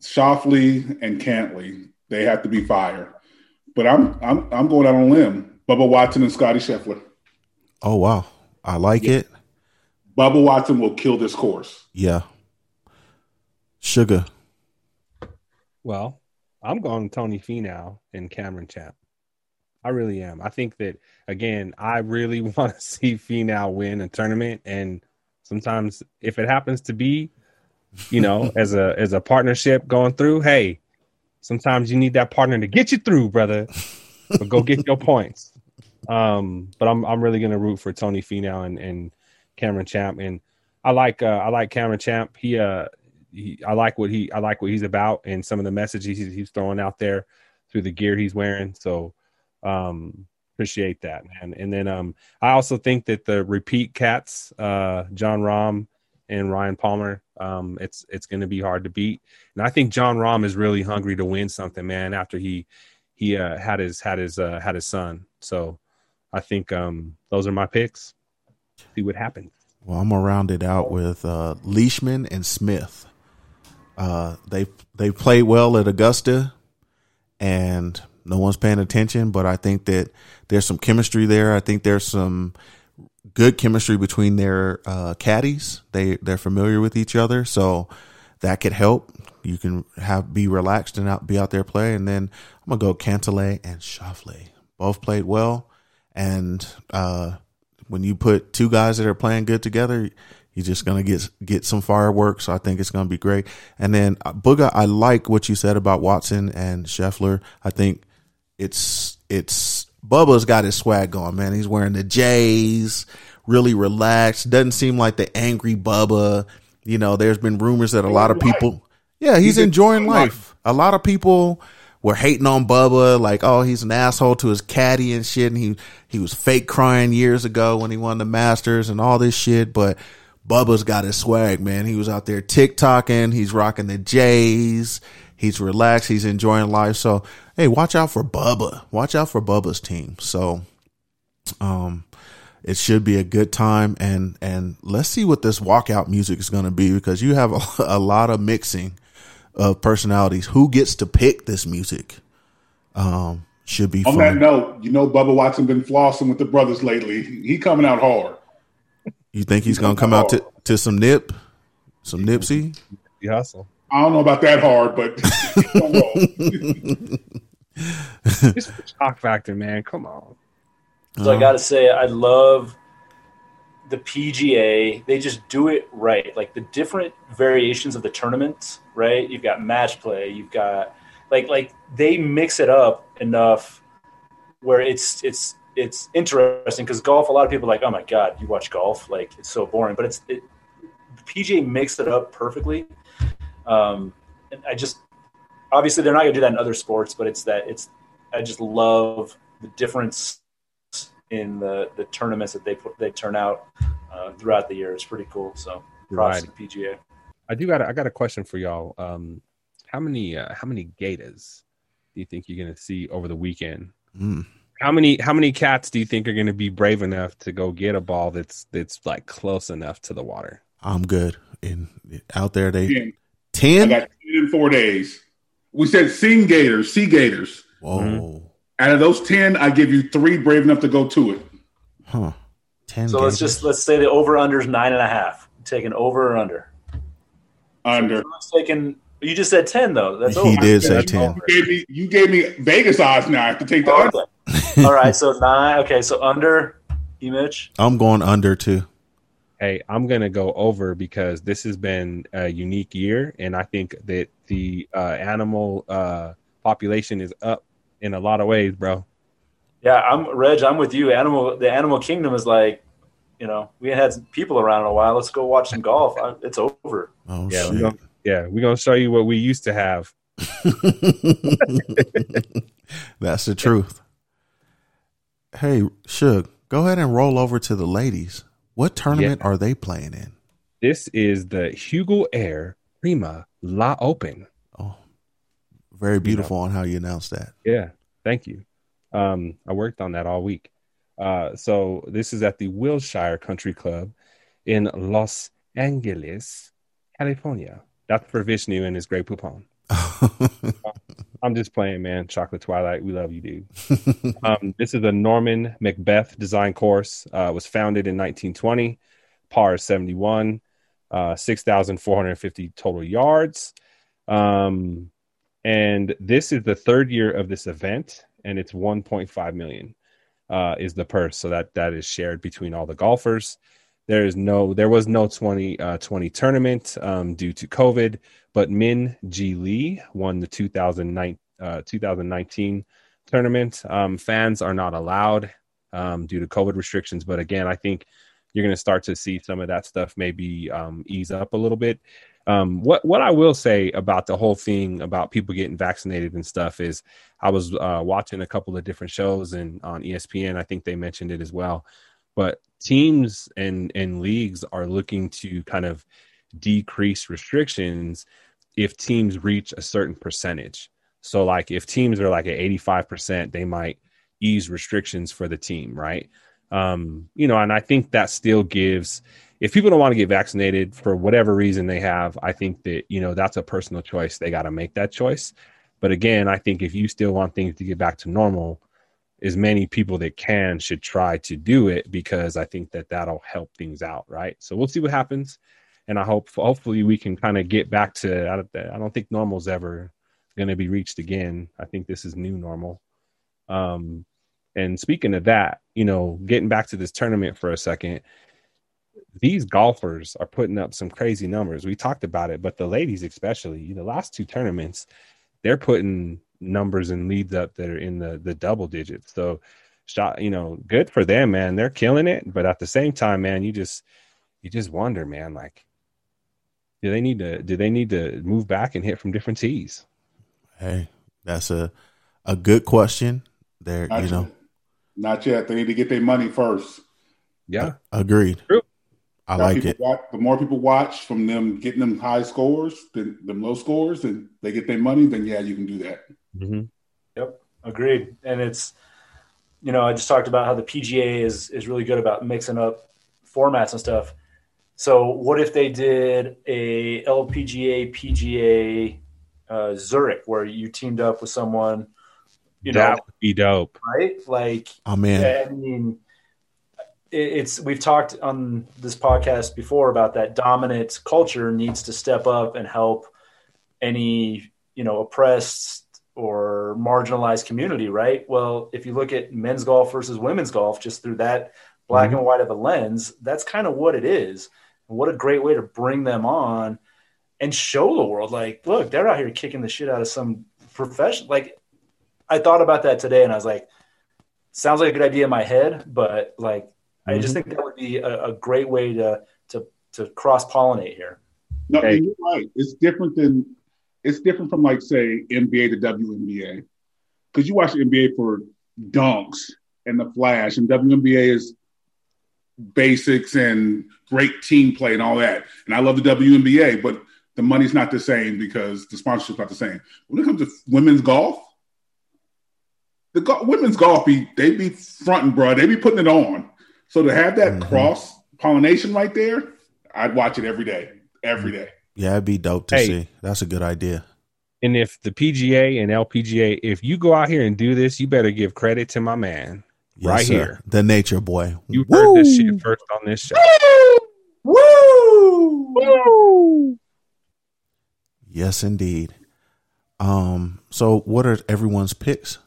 Schauffele and Cantlay, they have to be fire. But I'm I'm I'm going out on a limb. Bubba Watson and Scotty Scheffler. Oh, wow. I like it. Bubba Watson will kill this course. Yeah. Sugar. Well, I'm going Tony Finau and Cameron Champ. I really am. I think that again, I really want to see Finau win a tournament, and sometimes if it happens to be, you know, as a as a partnership going through, hey, sometimes you need that partner to get you through, brother. But go get your points. Um, but I'm I'm really gonna root for Tony Finau and, and Cameron Champ, and I like uh, I like Cameron Champ. He uh he, I like what he I like what he's about and some of the messages he's, he's throwing out there through the gear he's wearing. So um appreciate that, man. And then um I also think that the repeat cats, uh Jon Rahm and Ryan Palmer, um it's it's going to be hard to beat. And I think Jon Rahm is really hungry to win something, man. After he he uh, had his had his uh, had his son, so I think um those are my picks. See what happens. Well, I'm gonna round it out with uh, Leishman and Smith. Uh, they they played well at Augusta, and no one's paying attention. But I think that there's some chemistry there. I think there's some good chemistry between their uh, caddies. They they're familiar with each other, so that could help. You can have be relaxed and out be out there play. And then I'm gonna go Cantlay and Schauffele. Both played well, and uh, when you put two guys that are playing good together, you're just gonna get get some fireworks. So I think it's gonna be great. And then uh, Booga, I like what you said about Watson and Scheffler. I think it's it's Bubba's got his swag going, man. He's wearing the J's, really relaxed. Doesn't seem like the angry Bubba. You know, there's been rumors that a lot of people, yeah, he's, enjoying life. A lot of people were hating on Bubba, like, oh, he's an asshole to his caddy and shit. And he, he was fake crying years ago when he won the Masters and all this shit. But Bubba's got his swag, man. He was out there TikToking. He's rocking the J's. He's relaxed. He's enjoying life. So, hey, watch out for Bubba. Watch out for Bubba's team. So, um, it should be a good time and and let's see what this walkout music is going to be because you have a, a lot of mixing of personalities who gets to pick this music um should be On fun that note, you know Bubba Watson been flossing with the brothers lately. He coming out hard. you think he's going to come out to, to some nip some nipsey You hustle. I don't know about that hard, but don't roll. It's the shock factor, man. Come on. So I uh-huh. got to say, I love the PGA. They just do it right. Like the different variations of the tournaments, right? You've got match play. You've got like like they mix it up enough where it's it's it's interesting because golf. A lot of people are like, oh my god, you watch golf? Like it's so boring. But it's it, PGA makes it up perfectly. Um, and I just obviously they're not going to do that in other sports, but it's that it's I just love the difference in the the tournaments that they put they turn out uh, throughout the year. It's pretty cool. So props Right. to PGA. I do got. A, I got a question for y'all. Um, how many? Uh, how many gators do you think you're gonna see over the weekend? Mm. How many? How many cats do you think are gonna be brave enough to go get a ball that's that's like close enough to the water? i'm good and out there they Again, I 10 got 10 in four days. We said sing gators, sea gators. whoa mm-hmm. Out of those 10, I give you three brave enough to go to it. huh 10 So let's just let's say the over under is nine and a half. Taking over or under? Under. Let's taking. You just said ten though. That's He over. did say You 10 gave me, you gave me Vegas odds now. I have to take the Oh, under. All right. So nine. Okay. So under. You Mitch. i'm going under too Hey, I'm gonna go over because this has been a unique year, and I think that the uh, animal uh, population is up in a lot of ways, bro. Yeah, I'm Reg. I'm with you. Animal. The animal kingdom is like, you know, we had some people around in a while. Let's go watch some golf. I, it's over. oh Yeah, we're shit gonna, yeah, we're gonna show you what we used to have. That's the truth. Hey, Suge, go ahead and roll over to the ladies. What tournament are they playing in? This is the Hugo Air Prima La Open. Oh, very beautiful on how you announced that. Yeah, thank you. Um, I worked on that all week. Uh, so this is at the Wilshire Country Club in Los Angeles, California. That's for Vishnu and his Grey Poupon. I'm just playing, man. Chocolate Twilight, we love you, dude. um, this is a Norman Macbeth design course. Uh, was founded in 1920. Par is 71. Uh, 6,450 total yards. Um, and this is the third year of this event, and it's 1.5 million uh, is the purse. So that that is shared between all the golfers. There is no, there was no 20 uh, 20 tournament um, due to COVID, but Min Ji Lee won the 2009, uh, 2019 tournament. Um, fans are not allowed um, due to COVID restrictions, but again, I think you're going to start to see some of that stuff maybe um, ease up a little bit. Um, what what I will say about the whole thing about people getting vaccinated and stuff is, I was uh, watching a couple of different shows and on ESPN, I think they mentioned it as well. But teams and and leagues are looking to kind of decrease restrictions if teams reach a certain percentage. So like if teams are like at 85%, they might ease restrictions for the team, right? Um, you know, and I think that still gives if people don't want to get vaccinated for whatever reason they have, I think that, you know, that's a personal choice. They got to make that choice. But again, I think if you still want things to get back to normal, as many people that can should try to do it because I think that that'll help things out, right? So we'll see what happens, and I hope hopefully we can kind of get back to. I don't, think normal's ever going to be reached again. I think this is new normal. Um, and speaking of that, you know, getting back to this tournament for a second, these golfers are putting up some crazy numbers. We talked about it, but the ladies, especially, the last two tournaments, they're putting numbers and leads up that are in the the double digits. So shot, you know, good for them, man. They're killing it. But at the same time, man, you just you just wonder, man, like, do they need to do they need to move back and hit from different tees? Hey, that's a a good question. There, Not you know, yet. Not yet. They need to get their money first. Yeah. agreed. True. I like it. Watch, the more people watch from them getting them high scores than them low scores, and they get their money, then yeah, you can do that. Hmm Yep, agreed. And it's, you know, I just talked about how the PGA is is really good about mixing up formats and stuff. So what if they did a LPGA PGA uh, Zurich where you teamed up with someone, you that know, would be dope. right? Like, I'm in. yeah, I mean, it- it's we've talked on this podcast before about that dominant culture needs to step up and help any you know oppressed or marginalized community, right? Well, if you look at men's golf versus women's golf just through that black and mm-hmm. white of a lens, that's kind of what it is. And what a great way to bring them on and show the world, like, look, they're out here kicking the shit out of some profession. Like, I thought about that today, and I was like, sounds like a good idea in my head, but like, I just mm-hmm. think that would be a, a great way to to to cross pollinate here. No, Hey. and you're right. It's different than it's different from like say NBA to WNBA because you watch the NBA for dunks and the flash, and WNBA is basics and great team play and all that. And I love the WNBA, but the money's not the same because the sponsorship's not the same. When it comes to women's golf, the go- women's golf be they be fronting, bro. They be putting it on. So to have that Mhm. cross pollination right there, I'd watch it every day, every day. Yeah, it'd be dope to Hey. see. That's a good idea. And if the PGA and LPGA, if you go out here and do this, you better give credit to my man. Yes, Right sir. here. the nature boy. You Woo! heard this shit first on this show. Woo! Woo! Yes, indeed. Um. So, what are everyone's picks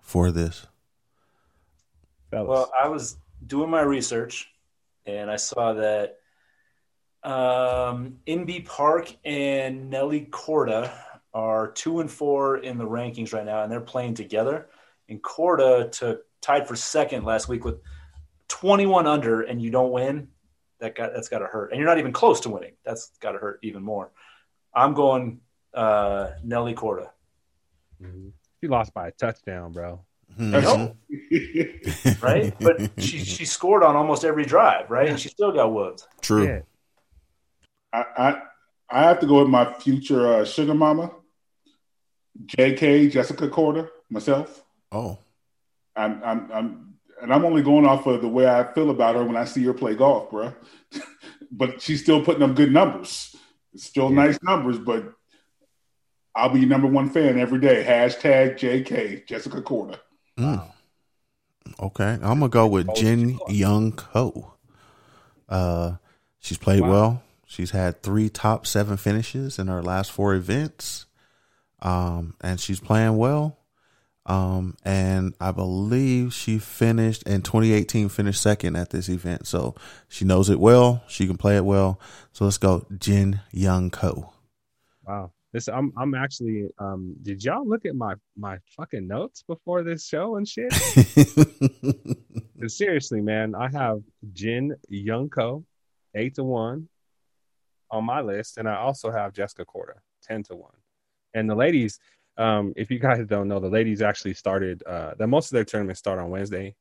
for this? Well, I was doing my research and I saw that um, Inbee Park and Nelly Korda are two and four in the rankings right now, and they're playing together. And Korda took tied for second last week with 21 under, and you don't win. That got that's got to hurt, and you're not even close to winning. That's got to hurt even more. I'm going uh, Nelly Korda. Mhm. She lost by a touchdown, bro. Mhm. right? but she she scored on almost every drive, right? And she still got whooped. True. Yeah. I, I I have to go with my future uh, sugar mama, J.K. Jessica Korda, myself. Oh, I'm I'm I'm and I'm only going off of the way I feel about her when I see her play golf, bro. but she's still putting up good numbers. Still nice numbers, but I'll be number one fan every day. Hashtag JK Jessica Korda. mm. okay. I'm gonna go with Jin Young Ko. Uh, she's played Wow. well. She's had three top seven finishes in her last four events. Um, and she's playing well. Um, and I believe she finished in 2018, finished second at this event. So she knows it well. She can play it well. So let's go, Jin Young Ko. Wow. This I'm I'm actually um did y'all look at my my fucking notes before this show and shit? seriously, man, I have Jin Young Ko, eight to one on my list, and I also have Jessica Korda, ten to one. And the ladies, um, if you guys don't know, the ladies actually started uh the most of their tournaments start on Wednesday.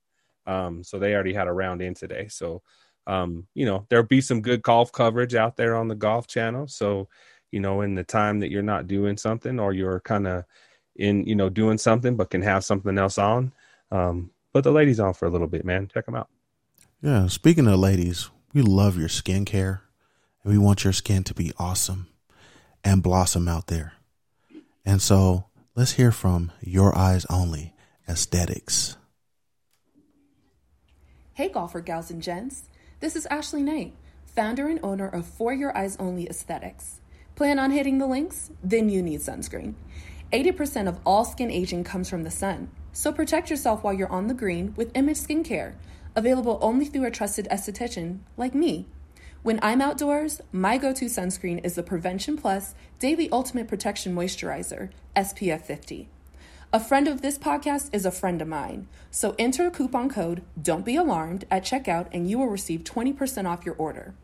Um, so they already had a round in today. So um, you know, there'll be some good golf coverage out there on the golf channel. So you know, in the time that you're not doing something or you're kind of in, you know, doing something but can have something else on. Um, put the ladies on for a little bit, man. Check them out. Yeah, speaking of ladies, we love your skincare we want your skin to be awesome and blossom out there. And so let's hear from Your Eyes Only Aesthetics. Hey, golfer gals and gents. This is Ashley Knight, founder and owner of For Your Eyes Only Aesthetics. Plan on hitting the links? Then you need sunscreen. 80% of all skin aging comes from the sun, so protect yourself while you're on the green with Image Skincare, available only through a trusted esthetician like me. When I'm outdoors, my go to sunscreen is the Prevention Plus Daily Ultimate Protection Moisturizer, SPF 50. A friend of this podcast is a friend of mine. So enter coupon code Don't Be Alarmed at checkout and you will receive 20% off your order.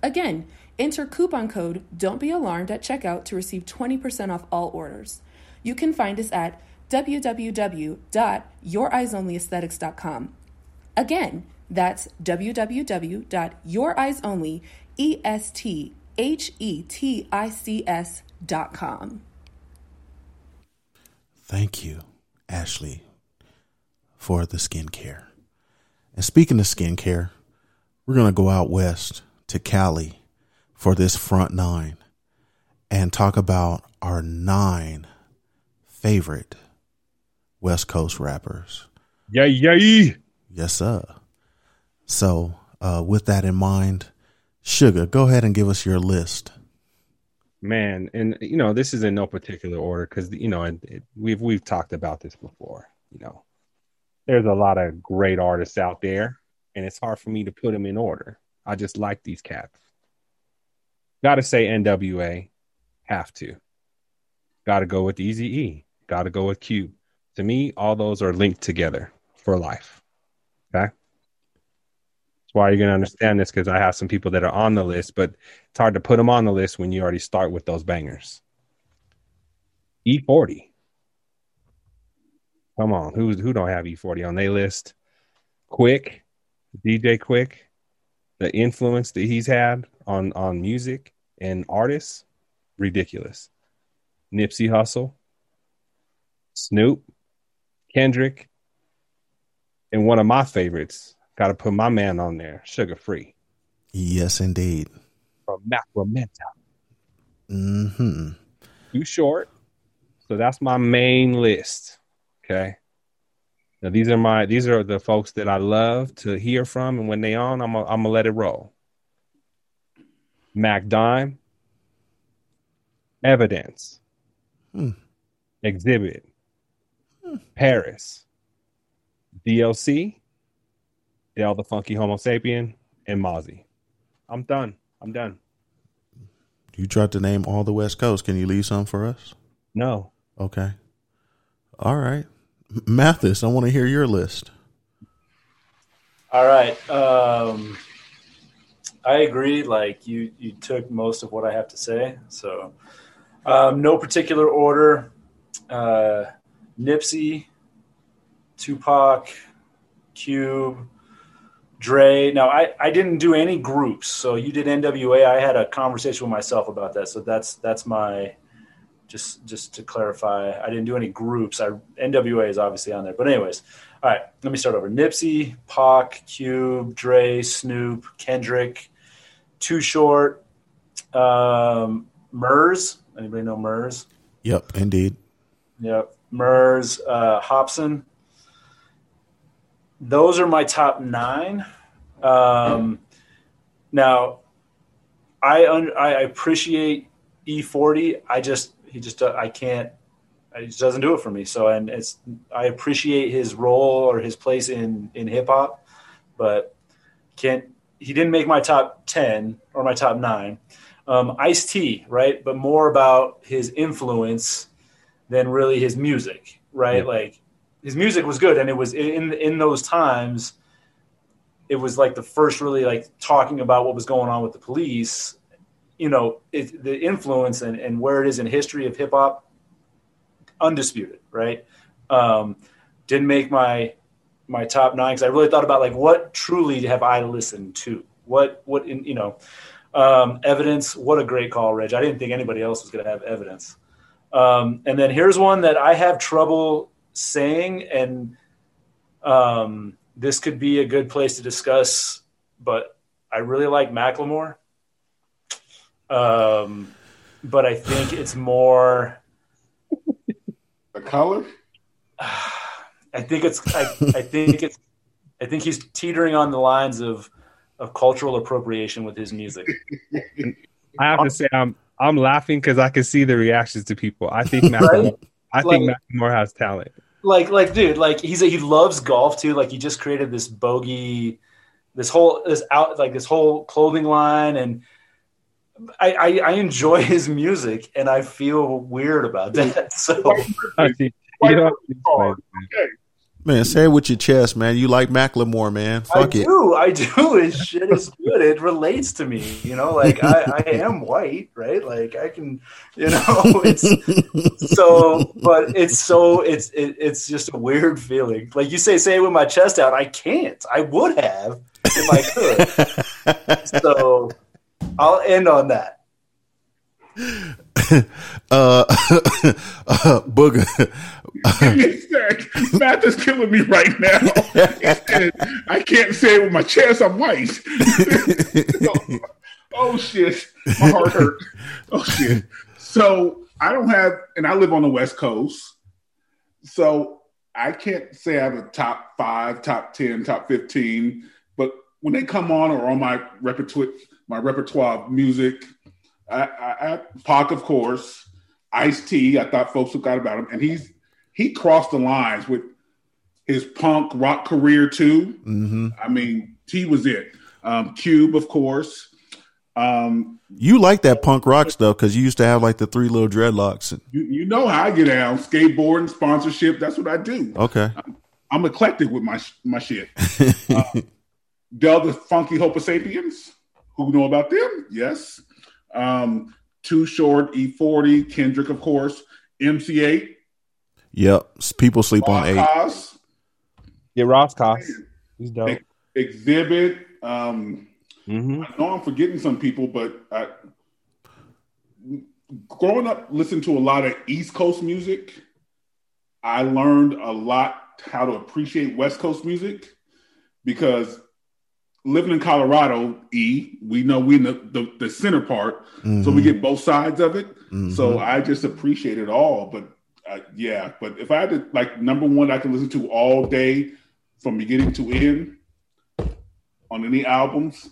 Again, enter coupon code Don't Be Alarmed at checkout to receive 20% off all orders. You can find us at www.youreyesonlyaesthetics.com. Again, that's www.youreyesonly.com. Thank you, Ashley, for the skincare. And speaking of skincare, we're going to go out west to Cali for this front nine and talk about our nine favorite West Coast rappers. Yeah, yeah. Yes, sir. So, uh, with that in mind, Sugar, go ahead and give us your list. man and you know this is in no particular order because you know it, it, we've we've talked about this before you know. There's a lot of great artists out there and it's hard for me to put them in order. I just like these cats. Gotta say nwa have to. Gotta go with easy e gotta go with cube to me all those are linked together for life. Okay that's why you're going to understand this because I have some people that are on the list, but it's hard to put them on the list when you already start with those bangers. E40. Come on, who who don't have E40 on their list? Quik, DJ Quik, the influence that he's had on on music and artists, ridiculous. Nipsey Hussle, Snoop, Kendrick, and one of my favorites, Got to put my man on there, sugar free Yes, indeed. from Macramento. hmm Too short, so that's my main list. Okay. Now these are my these are the folks that I love to hear from, and when they on, I'm i I'm gonna let it roll. Mac Dime, Evidence, Hmm. Exhibit, Paris, DLC, Del the Funky Homo Sapien, and Mozzy. I'm done. I'm done. You tried to name all the West Coast. Can you leave some for us? No. Okay. All right. Mathis, I want to hear your list. All right. Um, I agree. Like you, you took most of what I have to say. So, um, no particular order. Uh, Nipsey, Tupac, Cube, Dre. Now, I, I didn't do any groups. So you did NWA. I had a conversation with myself about that. So that's that's my just just to clarify. I didn't do any groups. I NWA is obviously on there. But anyways, all right. Let me start over. Nipsey, Pac, Cube, Dre, Snoop, Kendrick, Too Short, um, Murs. Anybody know Murs? Yep, indeed. Yep. Murs, uh, Hobson. Those are my top nine. Um, now, I un- I appreciate E40. I just he just uh, I can't. He just doesn't do it for me. So and it's I appreciate his role or his place in in hip hop, but can't. He didn't make my top ten or my top nine. Um, Ice T, right? But more about his influence than really his music, right? Yeah. Like his music was good, and it was in in those times. It was like the first really like talking about what was going on with the police. You know, it, the influence and, and where it is in history of hip hop, undisputed, right? Um, didn't make my my top nine because I really thought about like what truly have I listened to? What what in you know um, evidence? What a great call, Reg. I didn't think anybody else was going to have evidence. Um, and then here's one that I have trouble saying, and um, this could be a good place to discuss. But I really like Macklemore, um, but I think it's more. The color? I think it's. I, I think it's. I think he's teetering on the lines of of cultural appropriation with his music. I have to say I'm I'm laughing because I can see the reactions to people. I think Macklemore, I think Like- Macklemore has talent. Like like dude like he's a, he loves golf too like he just created this bogey this whole this out like this whole clothing line and I, I i enjoy his music and i feel weird about that so I see. You don't have to oh, explain it. Okay. Man, say it with your chest, man. You like Macklemore, man. Fuck it. I it. do, I do. His shit is good. It relates to me. You know, like I, I am white, right? Like I can, you know, it's so, but it's so, it's it, it's just a weird feeling. Like you say, say it with my chest out. I can't. I would have if I could. so I'll end on that. uh, uh Booger. Math is killing me right now. Said, I can't say it with my chest. I'm white. oh shit, my heart hurt. Oh shit. So I don't have, and I live on the West Coast, so I can't say I have a top five, top ten, top fifteen. But when they come on or on my repertoire, my repertoire of music, I, I, I Pac, of course, Ice T. I thought folks forgot about him, and he's he crossed the lines with his punk rock career too. hmm I mean, T was it. Um, Cube, of course. Um, You like that punk rock stuff because you used to have like the three little dreadlocks. you, you know how I get down. Skateboarding, sponsorship. That's what I do. Okay. I'm eclectic with my my shit. Uh, Del the Funky Hopa Sapiens. Who know about them? Yes. Um, Too Short, E40, Kendrick, of course, MC Eiht, Yep. People sleep on eight. Cos, Yeah, Ras Kass. He's dope. Exhibit. Um, hmm I know I'm forgetting some people, but I, growing up listening to a lot of East Coast music, I learned a lot how to appreciate West Coast music because living in Colorado, E, we know we in the, the, the center part, so we get both sides of it. Mhm. So I just appreciate it all. But uh, yeah, but if I had to like number one, I can listen to all day from beginning to end on any albums.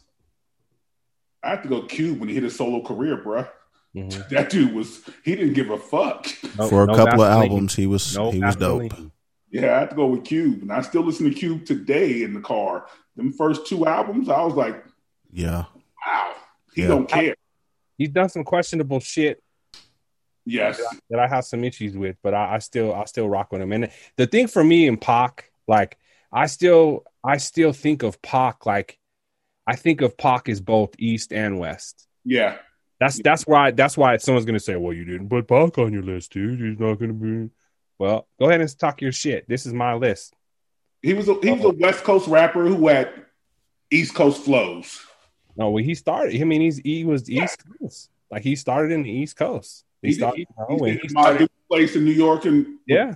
I have to go Cube when he hit his solo career, bruh. Mhm. That dude was he didn't give a fuck. No- For a no couple of Vaseline. albums, he was No he was dope. Vaseline. Yeah, I have to go with Cube, and I still listen to Cube today in the car. Them first two albums, I was like, Yeah. wow, he Yeah. don't care. He's done some questionable shit Yes, that I have some issues with, but I, I still I still rock with him. And the thing for me in Pac, like I still I still think of Pac like I think of Pac as both East and West. yeah, That's that's why that's why someone's gonna say, "Well, you didn't put Pac on your list, dude. He's not gonna be." Well, go ahead and talk your shit. This is my list. he was a, he was a West Coast rapper who had East Coast flows. No, well, he started. I mean, he's he was East Coast. Like he started in the East Coast. He, He, started. he, you know, he he my started- place in New York and yeah,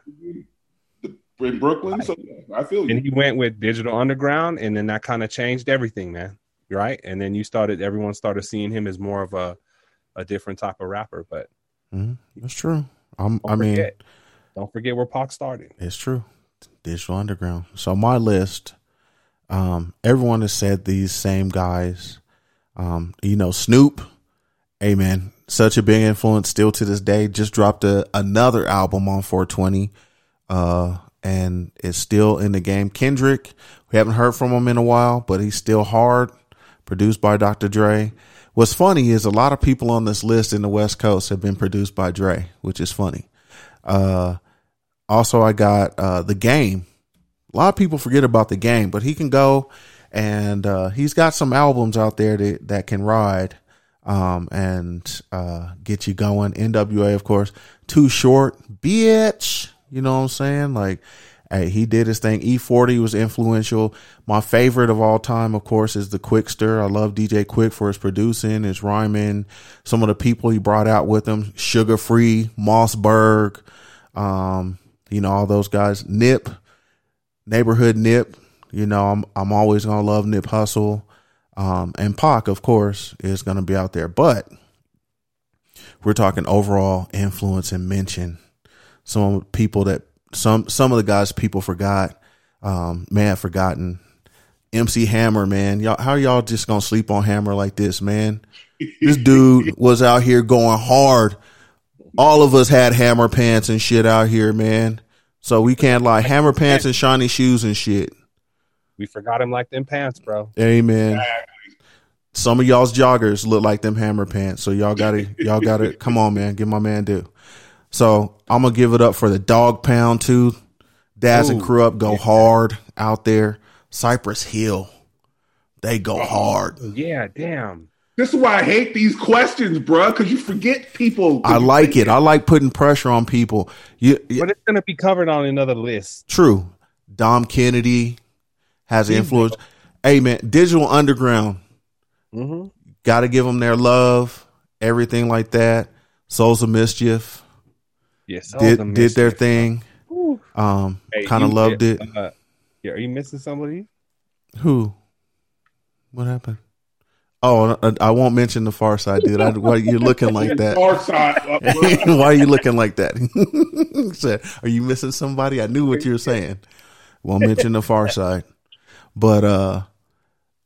in Brooklyn. So yeah, I feel you. and he went with Digital Underground, and then that kind of changed everything, man. Right, and then you started. Everyone started seeing him as more of a a different type of rapper. But Mhm. That's true. I'm, don't I mean, forget, don't forget where Pac started. It's true. Digital Underground. So my list, um, everyone has said these same guys. Um, you know, Snoop, hey man, such a big influence still to this day. Just dropped a, another album on 420. Uh, and is still in the game. Kendrick, we haven't heard from him in a while, but he's still hard. Produced by Dr. Dre. What's funny is a lot of people on this list in the West Coast have been produced by Dre, which is funny. Uh, also, I got uh, the game. A lot of people forget about the game, but he can go and uh, he's got some albums out there that, that can ride um, and uh, get you going. NWA, of course, too short, bitch. You know what I'm saying? Like, hey, he did his thing. E40 was influential. My favorite of all time, of course, is the Quickster. I love DJ Quik for his producing, his rhyming, some of the people he brought out with him. Sugar Free, Mossberg, um, you know, all those guys. Nip, neighborhood Nip. You know, I'm I'm always gonna love Nip Hustle. Um, and Pac, of course, is gonna be out there. But we're talking overall influence and mention. Some people that some some of the guys people forgot, um, may have forgotten. MC Hammer, man. Y'all how y'all just gonna sleep on Hammer like this, man? This dude was out here going hard. All of us had hammer pants and shit out here, man. So we can't lie. Hammer pants and shiny shoes and shit. We forgot him like them pants, bro. Amen. Some of y'all's joggers look like them hammer pants. So y'all gotta y'all gotta come on, man. Give my man due. So I'm gonna give it up for the dog pound too. Daz and Kurupt go hard out there. Cypress Hill, they go oh, hard. Yeah, damn. This is why I hate these questions, bruh, because you forget people. I like it. I like putting pressure on people. You, you- But it's gonna be covered on another list. true. Dom Kennedy has influence. Hey man, Digital Underground, Mm-hmm. got to give them their love, everything like that. Souls of Mischief Yes, did did their thing. Um, Hey, kind of loved it. Uh, yeah, are you missing somebody? Who? What happened? Oh, I, I won't mention the Pharcyde, dude. I, why you looking like that? Pharcyde. uh, why are you looking like that? Said, are you missing somebody? I knew what you were saying. Won't mention the Pharcyde, but uh,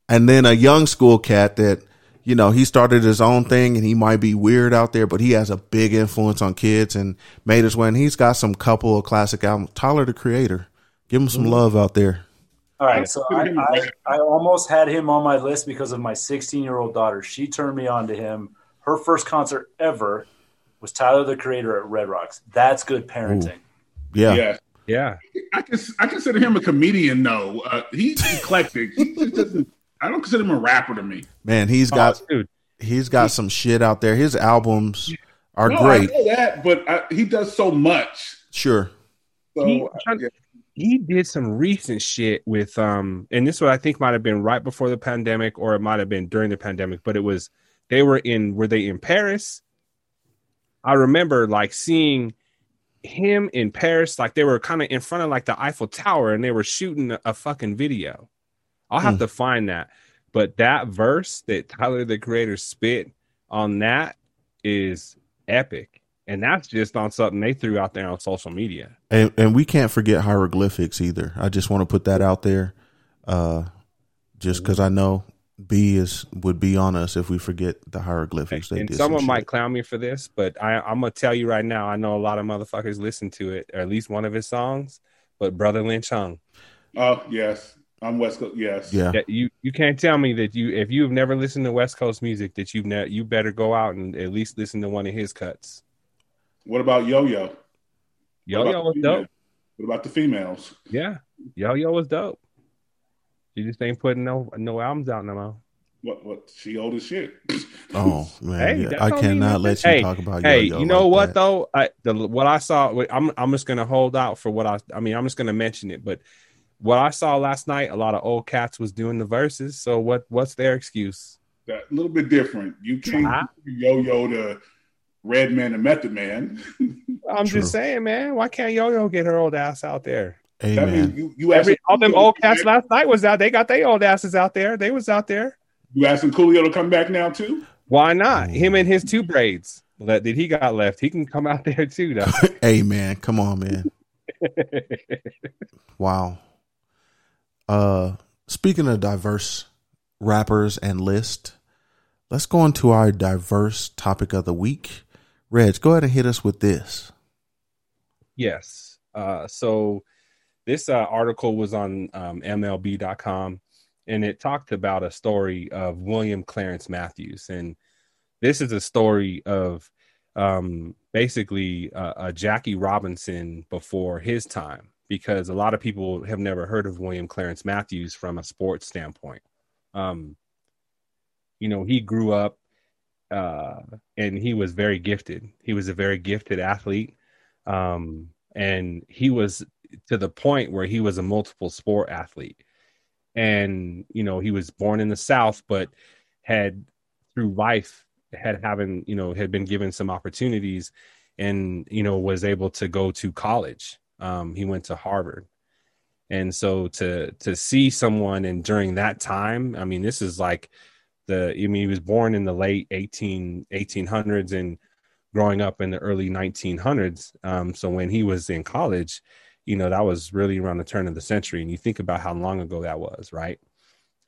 and then a young school cat that you know he started his own thing and he might be weird out there, but he has a big influence on kids and made his way. And he's got some couple of classic albums. Tyler the Creator, give him some love out there. All right, so I, I, I almost had him on my list because of my 16 year old daughter. She turned me on to him. Her first concert ever was Tyler the Creator at Red Rocks. That's good parenting. Yeah, yeah. Yeah, I, cons- I consider him a comedian, though. Uh, he's eclectic. he just doesn't. I don't consider him a rapper to me. man, he's got oh, dude. he's got some shit out there. His albums are no, great. I know that, but I, he does so much. Sure. So He- yeah. he did some recent shit with um and this one I think might have been right before the pandemic or it might have been during the pandemic, but it was they were in were they in Paris? I remember like seeing him in Paris, like they were kind of in front of like the Eiffel Tower and they were shooting a, fucking video. I'll have Hmm. to find that. But that verse that Tyler the Creator spit on that is epic. And that's just on something they threw out there on social media. And and we can't forget hieroglyphics either. I just want to put that out there, uh, just because I know B is would be on us if we forget the hieroglyphics. They and did someone some might shit. clown me for this, but I, I'm gonna tell you right now. I know a lot of motherfuckers listen to it, or at least one of his songs. But Brother Lynch Hung, Oh yes, I'm West Coast. Yes. Yeah, that you you can't tell me that you if you've never listened to West Coast music that you've ne- you better go out and at least listen to one of his cuts. What about Yo Yo? Yo Yo was dope. What about the females? Yeah, Yo Yo was dope. She just ain't putting no no albums out no more. What? What? She old as shit. Oh man, Hey, I cannot let you nothing. talk about. Hey, Yo-Yo you know like what that. though? I the what I saw. I'm I'm just gonna hold out for what I. I mean, I'm just gonna mention it, but what I saw last night, a lot of old cats was doing the verses. So what? What's their excuse? That a little bit different. You can't Ah. Yo Yo to Redman and Method Man. I'm True. just saying, man. Why can't Yo Yo get her old ass out there? Hey That means you you Every all them old cats back- last night was out. They got their old asses out there. They was out there. You asking Coolio to come back now too? Why not? Him and his two braids that that he got left. He can come out there too, though. hey man, come on, man. Wow. Uh, speaking of diverse rappers and list, let's go into our diverse topic of the week. Reg, go ahead and hit us with this. Yes. Uh, so this uh, article was on um, MLB.com and it talked about a story of William Clarence Matthews. And this is a story of um, basically uh, a Jackie Robinson before his time, because a lot of people have never heard of William Clarence Matthews from a sports standpoint. Um, you know, he grew up uh, and he was very gifted. He was a very gifted athlete um, and he was to the point where he was a multiple sport athlete. And you know he was born in the south but had through life had having you know had been given some opportunities and you know was able to go to college. Um, he went to harvard. And so to to see someone and during that time i mean this is like the i mean he was born in the late 18 1800s and growing up in the early 1900s. Um, so when he was in college, you know, that was really around the turn of the century. And you think about how long ago that was, right?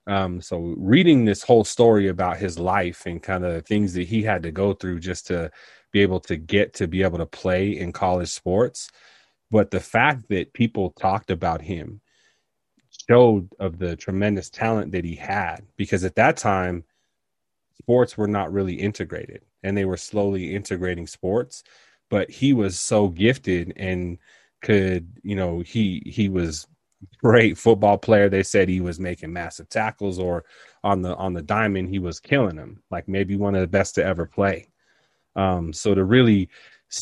Um, so reading this whole story about his life and kind of the things that he had to go through just to be able to get to be able to play in college sports. But the fact that people talked about him showed of the tremendous talent that he had because at that time sports were not really integrated and they were slowly integrating sports but he was so gifted and could, you know, he he was great football player. They said he was making massive tackles or on the on the diamond he was killing them, like maybe one of the best to ever play. Um, so to really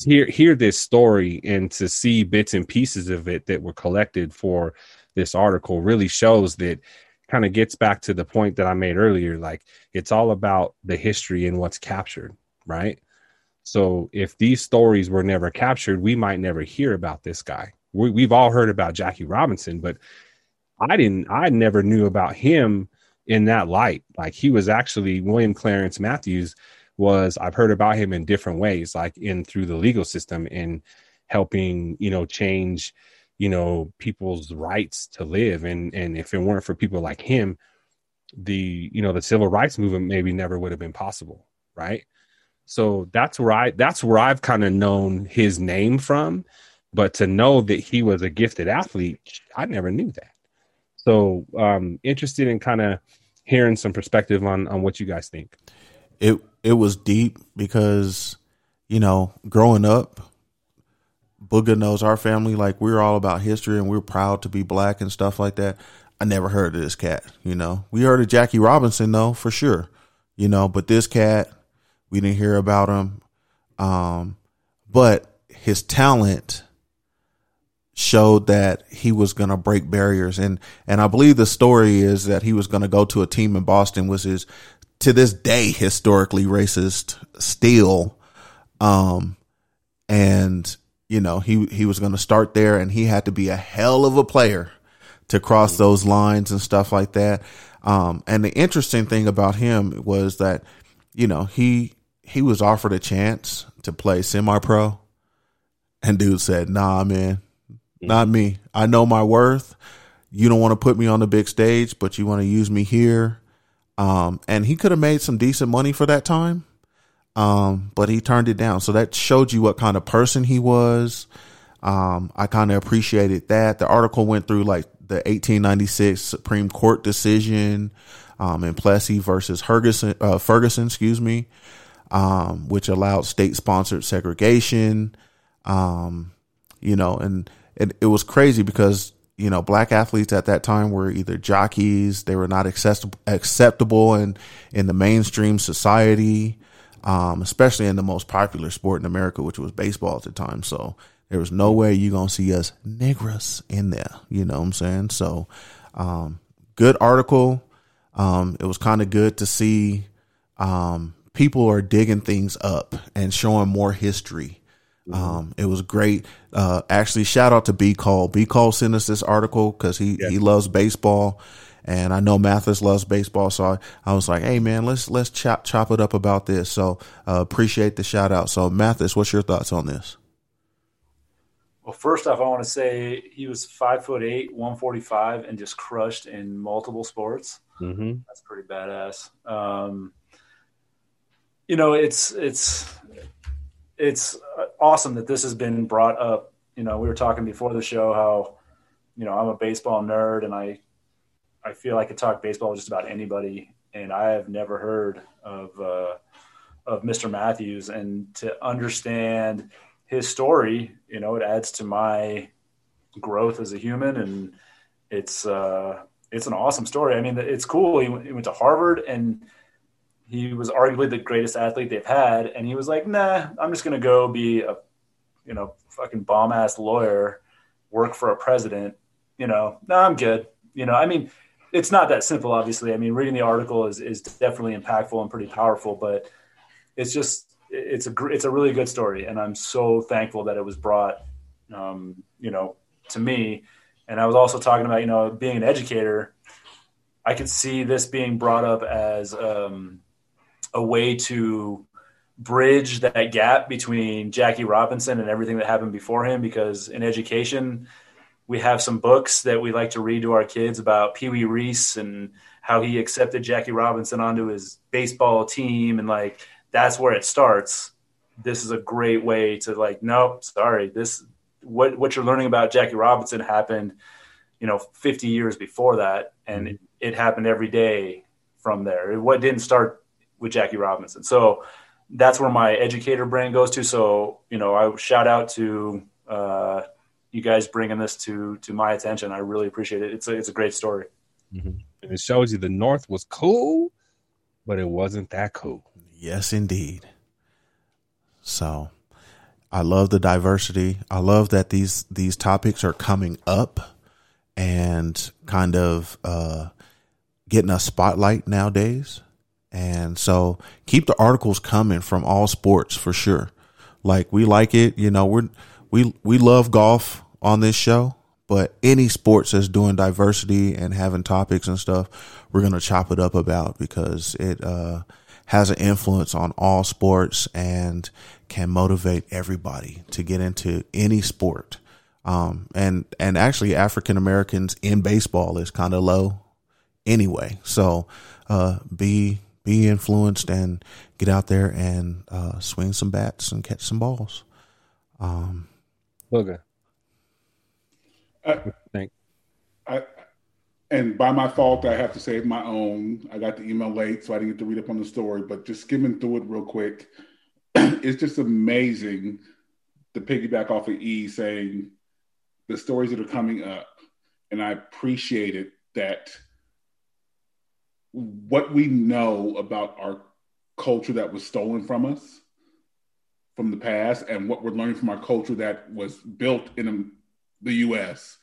hear hear this story and to see bits and pieces of it that were collected for this article really shows that kind of gets back to the point that I made earlier. Like it's all about the history and what's captured, right? So if these stories were never captured, we might never hear about this guy. We, we've all heard about Jackie Robinson, but I didn't. I never knew about him in that light. Like he was actually William Clarence Matthews was I've heard about him in different ways, like in through the legal system in helping, you know, change, you know, people's rights to live. And and if it weren't for people like him, the you know, the civil rights movement maybe never would have been possible. Right. So that's where I that's where I've kind of known his name from. But to know that he was a gifted athlete, I never knew that. So um interested in kind of hearing some perspective on on what you guys think it it was deep because you know growing up Booga knows our family like we're all about history and we're proud to be black and stuff like that. I never heard of this cat, you know. We heard of Jackie Robinson though, for sure. You know, but this cat, we didn't hear about him. Um, but his talent showed that he was going to break barriers. And and I believe the story is that he was going to go to a team in Boston was his to this day historically racist still. Um and you know he he was going to start there and he had to be a hell of a player to cross those lines and stuff like that. Um and the interesting thing about him was that you know he he was offered a chance to play semi pro and dude said nah man not me i know my worth you don't want to put me on the big stage but you want to use me here um, and he could have made some decent money for that time. Um, but he turned it down. So that showed you what kind of person he was. Um, I kind of appreciated that. The article went through like the 1896 Supreme Court decision, um, in Plessy versus Ferguson, uh, Ferguson, excuse me, um, which allowed state sponsored segregation. Um, you know, and it, it was crazy because you know, black athletes at that time were either jockeys, they were not acceptable, acceptable in, in the mainstream society, um, especially in the most popular sport in America, which was baseball at the time. So there was no way you're going to see us negras in there. You know what I'm saying? So, um, good article. Um, it was kind of good to see, um, people are digging things up and showing more history Mm-hmm. Um, it was great. Uh, actually, shout out to B Call. B Call sent us this article because he yeah. he loves baseball, and I know Mathis loves baseball. So I, I, was like, hey man, let's let's chop chop it up about this. So uh, appreciate the shout out. So Mathis, what's your thoughts on this? Well, first off, I want to say he was five foot eight, one forty five, and just crushed in multiple sports. Mm-hmm. That's pretty badass. Um, you know, it's it's it's awesome that this has been brought up. You know, we were talking before the show how, you know, I'm a baseball nerd and I, I feel I could talk baseball with just about anybody. And I have never heard of, uh, of Mr. Matthews and to understand his story, you know, it adds to my growth as a human. And it's, uh, it's an awesome story. I mean, it's cool. He went, he went to Harvard and, he was arguably the greatest athlete they've had, and he was like, "Nah, I'm just gonna go be a, you know, fucking bomb ass lawyer, work for a president." You know, no, nah, I'm good. You know, I mean, it's not that simple. Obviously, I mean, reading the article is is definitely impactful and pretty powerful, but it's just it's a it's a really good story, and I'm so thankful that it was brought, um, you know, to me. And I was also talking about, you know, being an educator. I could see this being brought up as um, a way to bridge that gap between Jackie Robinson and everything that happened before him because in education we have some books that we like to read to our kids about Pee Wee Reese and how he accepted Jackie Robinson onto his baseball team and like that's where it starts. This is a great way to like, nope, sorry, this what what you're learning about Jackie Robinson happened, you know, 50 years before that, and it, it happened every day from there. What didn't start with Jackie Robinson. So that's where my educator brain goes to. So, you know, I shout out to uh, you guys bringing this to to my attention. I really appreciate it. It's a it's a great story. And it shows you the North was cool, but it wasn't that cool. Yes, indeed. So I love the diversity. I love that these these topics are coming up and kind of uh, getting a spotlight nowadays. And so keep the articles coming from all sports for sure. Like we like it, you know, we're we we love golf on this show, but any sports that's doing diversity and having topics and stuff, we're gonna chop it up about because it uh has an influence on all sports and can motivate everybody to get into any sport. Um, and, and actually African Americans in baseball is kind of low anyway. So, uh, be, be influenced and get out there and, uh, swing some bats and catch some balls. Um, Booger. I, Think. I, and by my fault, I have to say my own. I got the email late, so I didn't get to read up on the story. But just skimming through it real quick, it's just amazing to piggyback off of E saying the stories that are coming up, and I appreciate it that what we know about our culture that was stolen from us from the past, and what we're learning from our culture that was built in um, the U.S.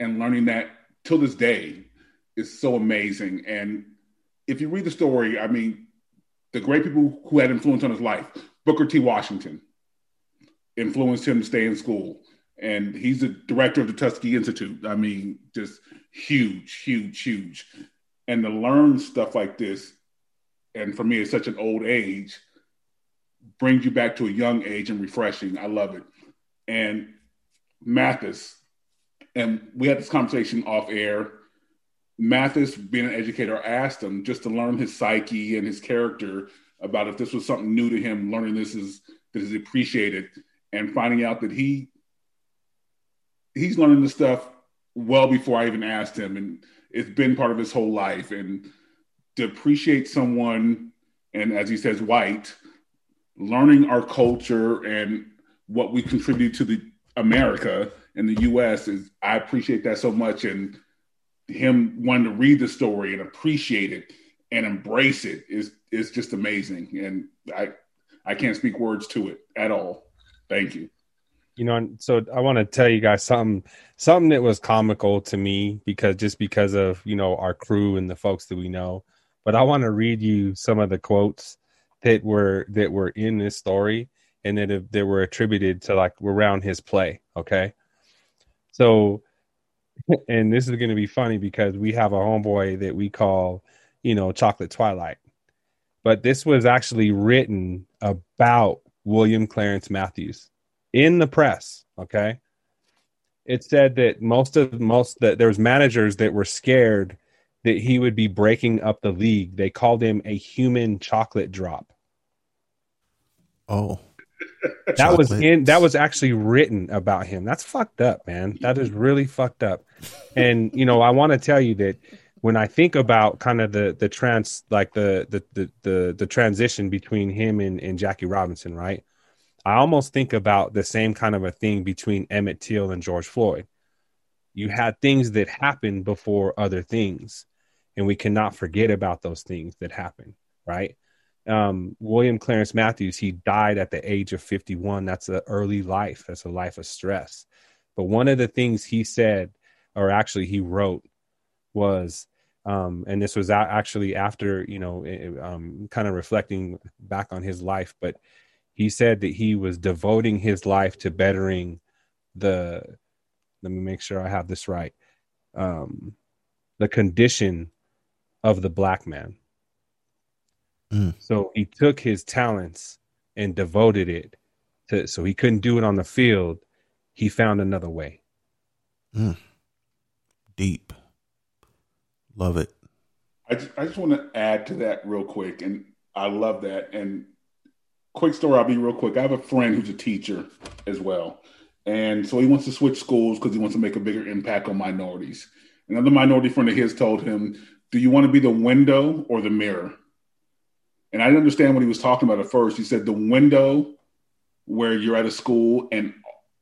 and learning that till this day is so amazing. And if you read the story, I mean, the great people who had influence on his life, Booker T. Washington influenced him to stay in school. And he's the director of the Tuskegee Institute. I mean, just huge, huge, huge. And to learn stuff like this, and for me, at such an old age, brings you back to a young age and refreshing. I love it. And Mathis, and we had this conversation off air. Mathis, being an educator, asked him just to learn his psyche and his character about if this was something new to him, learning this is that is appreciated, and finding out that he he's learning this stuff well before I even asked him, and it's been part of his whole life. And to appreciate someone, and as he says, white, learning our culture and what we contribute to the America and the U.S. is I appreciate that so much, and him wanting to read the story and appreciate it and embrace it is is just amazing, and I I can't speak words to it at all. Thank you. You know, so I want to tell you guys something something that was comical to me because just because of you know our crew and the folks that we know. But I want to read you some of the quotes that were that were in this story and that have, that were attributed to like around his play. Okay, so and this is going to be funny because we have a homeboy that we call you know Chocolate Twilight, but this was actually written about William Clarence Matthews in the press. Okay, it said that most of most that there was managers that were scared that he would be breaking up the league. They called him a human chocolate drop. oh, That was in that was actually written about him. That's fucked up, man. That is really fucked up. And you know, I want to tell you that when I think about kind of the the trans like the the the the, the transition between him and, and Jackie Robinson, right? I almost think about the same kind of a thing between Emmett Till and George Floyd. You had things that happened before other things, and we cannot forget about those things that happened, right? um, William Clarence Matthews, he died at the age of 51. That's an early life. That's a life of stress. But one of the things he said, or actually he wrote, was, um, and this was actually after, you know, um, kind of reflecting back on his life, but he said that he was devoting his life to bettering the, let me make sure I have this right, um, the condition of the black man. So he took his talents and devoted it to so he couldn't do it on the field. He found another way. deep. Love it. I just, I just want to add to that real quick, and I love that. And quick story, I'll be real quick. I have a friend who's a teacher as well, and so he wants to switch schools because he wants to make a bigger impact on minorities. Another minority friend of his told him, "Do you want to be the window or the mirror?" and I didn't understand what he was talking about at first. He said the window where you're at a school and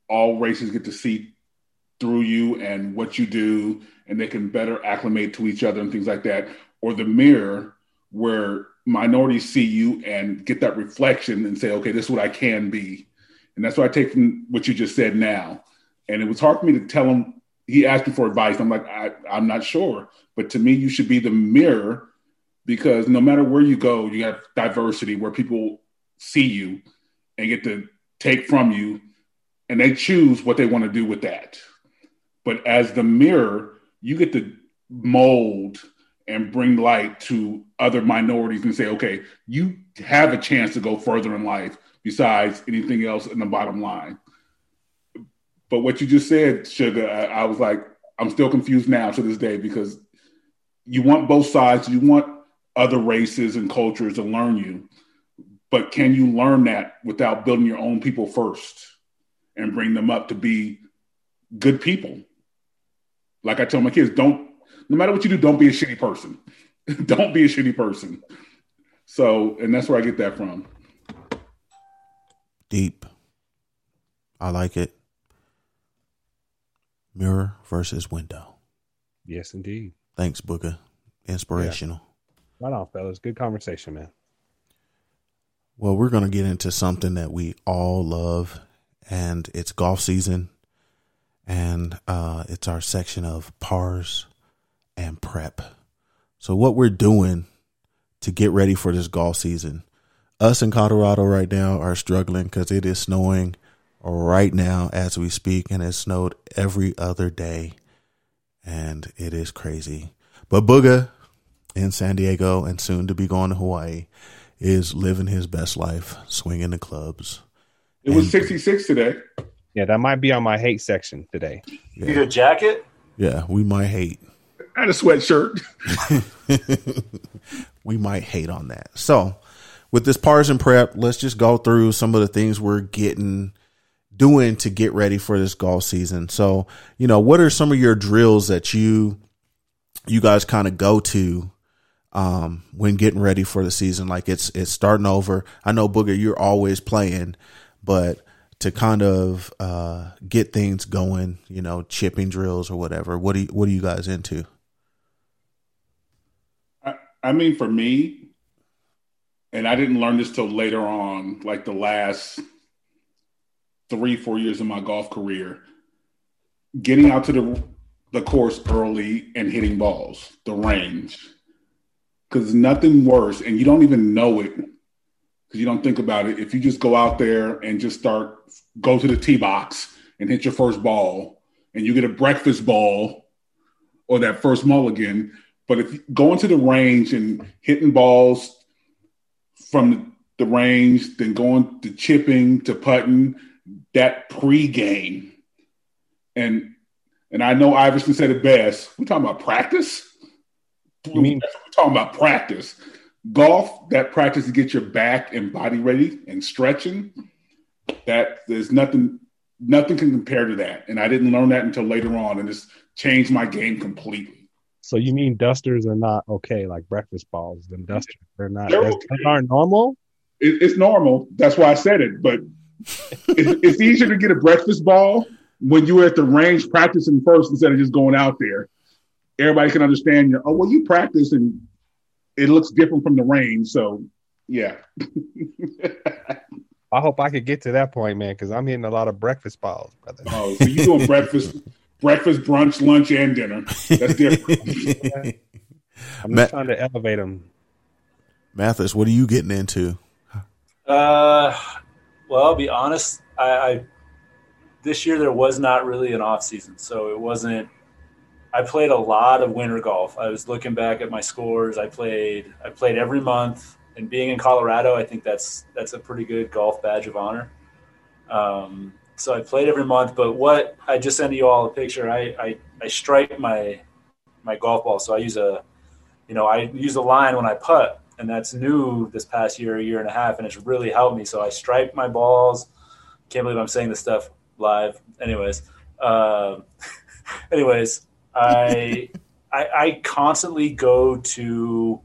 all races get to see through you and what you do, and they can better acclimate to each other and things like that, or the mirror where minorities see you and get that reflection and say, okay, this is what I can be. And that's what I take from what you just said now. And it was hard for me to tell him. He asked me for advice. I'm like, I, I'm not sure. But to me, you should be the mirror because no matter where you go, you have diversity where people see you and get to take from you and they choose what they want to do with that. But as the mirror, you get to mold and bring light to other minorities and say, okay, you have a chance to go further in life besides anything else in the bottom line. But what you just said, Sugar, I, I was like, I'm still confused now to this day because you want both sides, you want other races and cultures to learn you, but can you learn that without building your own people first and bring them up to be good people? Like I tell my kids, don't no matter what you do, don't be a shitty person. don't be a shitty person. So, and that's where I get that from. Deep. I like it. Mirror versus window. Yes, indeed. Thanks, Booker. Inspirational. Right on, fellas. Good conversation, man. Well, we're going to get into something that we all love, and it's golf season. And uh, it's our section of pars and prep. So, what we're doing to get ready for this golf season, us in Colorado right now are struggling because it is snowing right now as we speak, and it snowed every other day. And it is crazy. But Booga in San Diego and soon to be going to Hawaii is living his best life, swinging the clubs. It was And- 66 today. Yeah, that might be on my hate section today. You get a jacket? Yeah, we might hate. I had a sweatshirt. we might hate on that. So, with this pars and prep, let's just go through some of the things we're getting doing to get ready for this golf season. So, you know, what are some of your drills that you you guys kind of go to um when getting ready for the season? Like it's it's starting over. I know Booger, you're always playing, but to kind of uh get things going, you know, chipping drills or whatever. What do you what are you guys into? I, I mean, for me, and I didn't learn this till later on, like the last three, four years of my golf career, getting out to the the course early and hitting balls, the range. Because nothing worse, and you don't even know it because you don't think about it. If you just go out there and just start, go to the tee box and hit your first ball, and you get a breakfast ball or that first mulligan. But if going to the range and hitting balls from the range, then going to chipping to putting, that pregame, and and I know Iverson said it best. We're talking about practice. You mean- we're talking about practice? Golf, that practice to get your back and body ready and stretching. That there's nothing, nothing can compare to that. And I didn't learn that until later on, and it's changed my game completely. So you mean dusters are not okay, like breakfast balls? Them dusters, they're not. They're okay. aren't normal. It, it's normal. That's why I said it. But it's, it's easier to get a breakfast ball when you were at the range practicing first instead of just going out there. Everybody can understand you. Oh, well, you practice and it looks different from the rain. So, yeah. I hope I could get to that point, man, because I'm hitting a lot of breakfast balls, brother. oh, so you doing breakfast, breakfast, brunch, lunch, and dinner. That's different. I'm Matt- just trying to elevate them. Mathis, what are you getting into? Uh, well, I'll be honest. I, I this year there was not really an off season, so it wasn't. I played a lot of winter golf. I was looking back at my scores. I played. I played every month, and being in Colorado, I think that's that's a pretty good golf badge of honor. Um, so I played every month. But what I just sent you all a picture. I I, I stripe my my golf ball. So I use a, you know, I use a line when I putt, and that's new this past year, a year and a half, and it's really helped me. So I stripe my balls. Can't believe I'm saying this stuff live. Anyways, um, anyways, I, I I constantly go to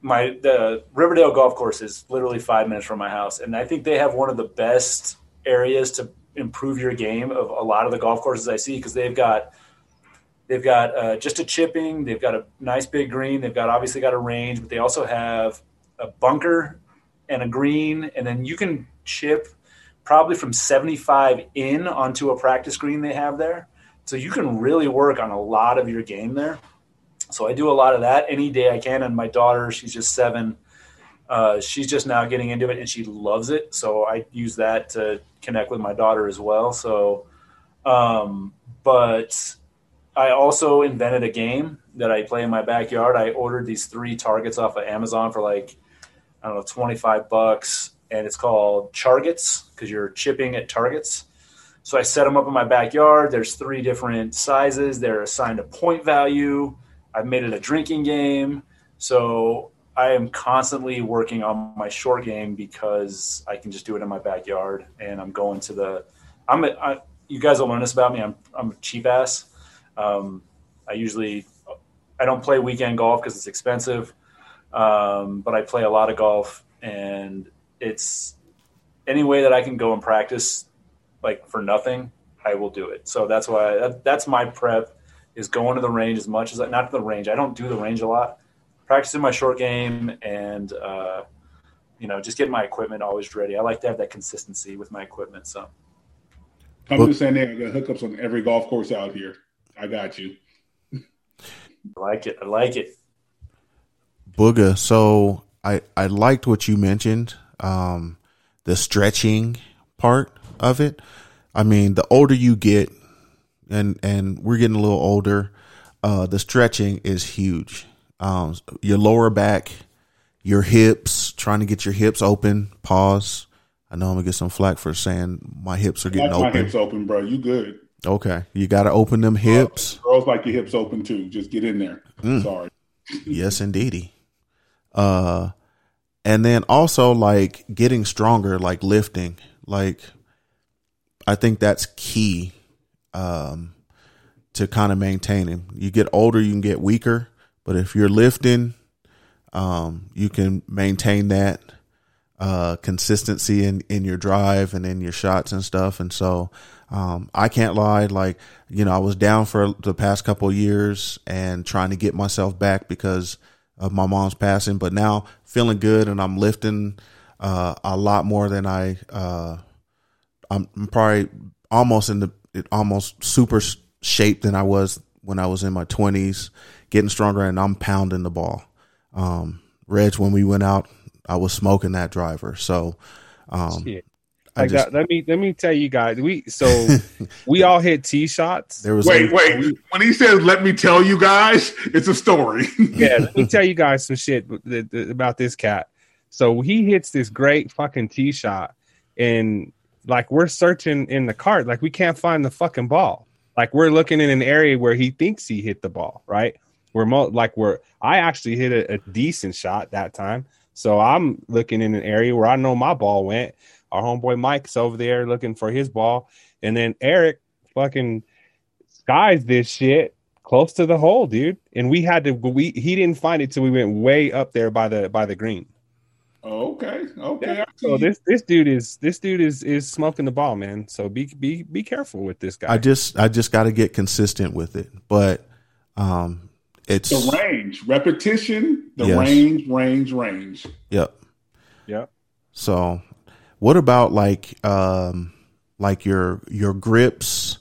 my the Riverdale golf course is literally five minutes from my house, and I think they have one of the best areas to improve your game of a lot of the golf courses I see because they've got they've got uh, just a chipping, they've got a nice big green, they've got obviously got a range, but they also have a bunker and a green, and then you can chip probably from 75 in onto a practice green they have there. So you can really work on a lot of your game there. So I do a lot of that any day I can. And my daughter, she's just seven. Uh, she's just now getting into it and she loves it. So I use that to connect with my daughter as well. So, um, but I also invented a game that I play in my backyard. I ordered these three targets off of Amazon for like, I don't know, 25 bucks. And it's called Chargets because you're chipping at targets. So I set them up in my backyard. There's three different sizes. They're assigned a point value. I've made it a drinking game. So I am constantly working on my short game because I can just do it in my backyard. And I'm going to the, I'm, a, I, you guys will learn this about me. I'm, I'm a cheap ass. Um, I usually, I don't play weekend golf because it's expensive. Um, but I play a lot of golf and it's any way that I can go and practice like for nothing, I will do it. So that's why that, that's my prep is going to the range as much as I, not the range. I don't do the range a lot. Practicing my short game and uh, you know just getting my equipment always ready. I like to have that consistency with my equipment. So Come to San Diego, I got hookups on every golf course out here. I got you. I like it. I like it. Booga. So I I liked what you mentioned, um, the stretching part of it. I mean, the older you get, and and we're getting a little older, uh, the stretching is huge. Um, your lower back, your hips, trying to get your hips open. Pause. I know I'm gonna get some flack for saying my hips are getting Got my open. hips open, bro. You good? Okay, you got to open them hips. Girls like your hips open too. Just get in there. Mm. Sorry. yes, indeedy. Uh, and then also like getting stronger, like lifting. Like, I think that's key. Um, to kind of maintain him. You get older, you can get weaker, but if you're lifting, um, you can maintain that uh, consistency in, in your drive and in your shots and stuff. And so, um, I can't lie. Like, you know, I was down for the past couple years and trying to get myself back because of my mom's passing, but now feeling good and I'm lifting, uh, a lot more than I, uh, I'm probably almost in the, almost super shape than I was when I was in my twenties, getting stronger and I'm pounding the ball. Um, Reg, when we went out, I was smoking that driver. So, um, Shit. I Like just, that, let me let me tell you guys. We so we all hit tee shots. there was, Wait, a- wait. When he says, "Let me tell you guys," it's a story. yeah, let me tell you guys some shit th- th- about this cat. So he hits this great fucking tee shot, and like we're searching in the cart, like we can't find the fucking ball. Like we're looking in an area where he thinks he hit the ball, right? We're mo- like we're. I actually hit a, a decent shot that time, so I'm looking in an area where I know my ball went. Our homeboy Mike's over there looking for his ball, and then Eric fucking skies this shit close to the hole, dude. And we had to we he didn't find it till we went way up there by the by the green. Oh, okay, okay. I So this this dude is this dude is is smoking the ball, man. So be be be careful with this guy. I just, I just got to get consistent with it, but, um, it's, the range, repetition, the Yes. range, range, range. yep. Yep. So, what about like um like your your grips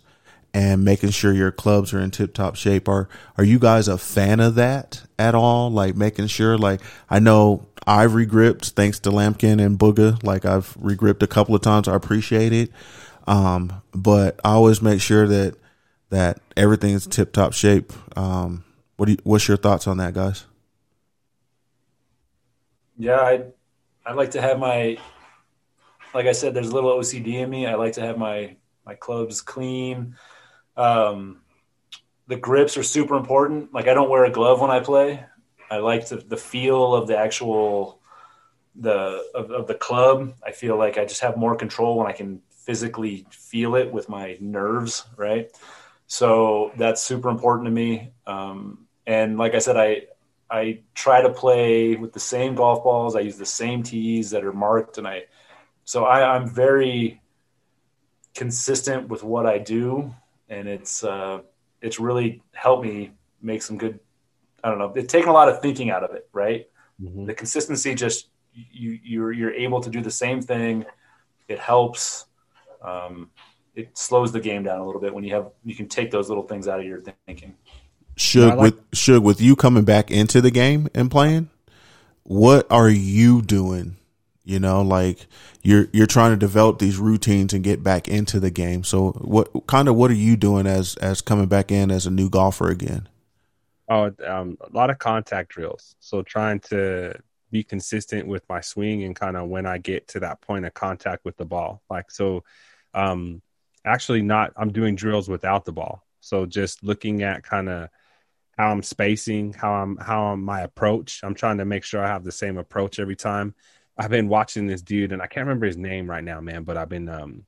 and making sure your clubs are in tip top shape? Are are you guys a fan of that at all? Like making sure like I know I've regripped thanks to Lampkin and Booga. Like I've regripped a couple of times. I appreciate it. Um, but I always make sure that that everything's tip top shape. Um, what do you, what's your thoughts on that, guys? Yeah, I I like to have my like I said, there's a little OCD in me. I like to have my my clubs clean. Um, the grips are super important. Like I don't wear a glove when I play. I like the, the feel of the actual the of, of the club. I feel like I just have more control when I can physically feel it with my nerves, right? So that's super important to me. Um, and like I said, I I try to play with the same golf balls. I use the same tees that are marked, and I so I, I'm very consistent with what I do, and it's uh, it's really helped me make some good. I don't know. It's taken a lot of thinking out of it, right? Mhm. The consistency just you you're you're able to do the same thing. It helps. Um, it slows the game down a little bit when you have you can take those little things out of your thinking. Should like- with should with you coming back into the game and playing, what are you doing? You know, like you're you're trying to develop these routines and get back into the game. So what kind of what are you doing as as coming back in as a new golfer again? Oh, um, a lot of contact drills. So trying to be consistent with my swing and kind of when I get to that point of contact with the ball. Like so, um, actually not. I'm doing drills without the ball. So just looking at kind of how I'm spacing, how I'm how I'm my approach. I'm trying to make sure I have the same approach every time. I've been watching this dude, and I can't remember his name right now, man. But I've been um,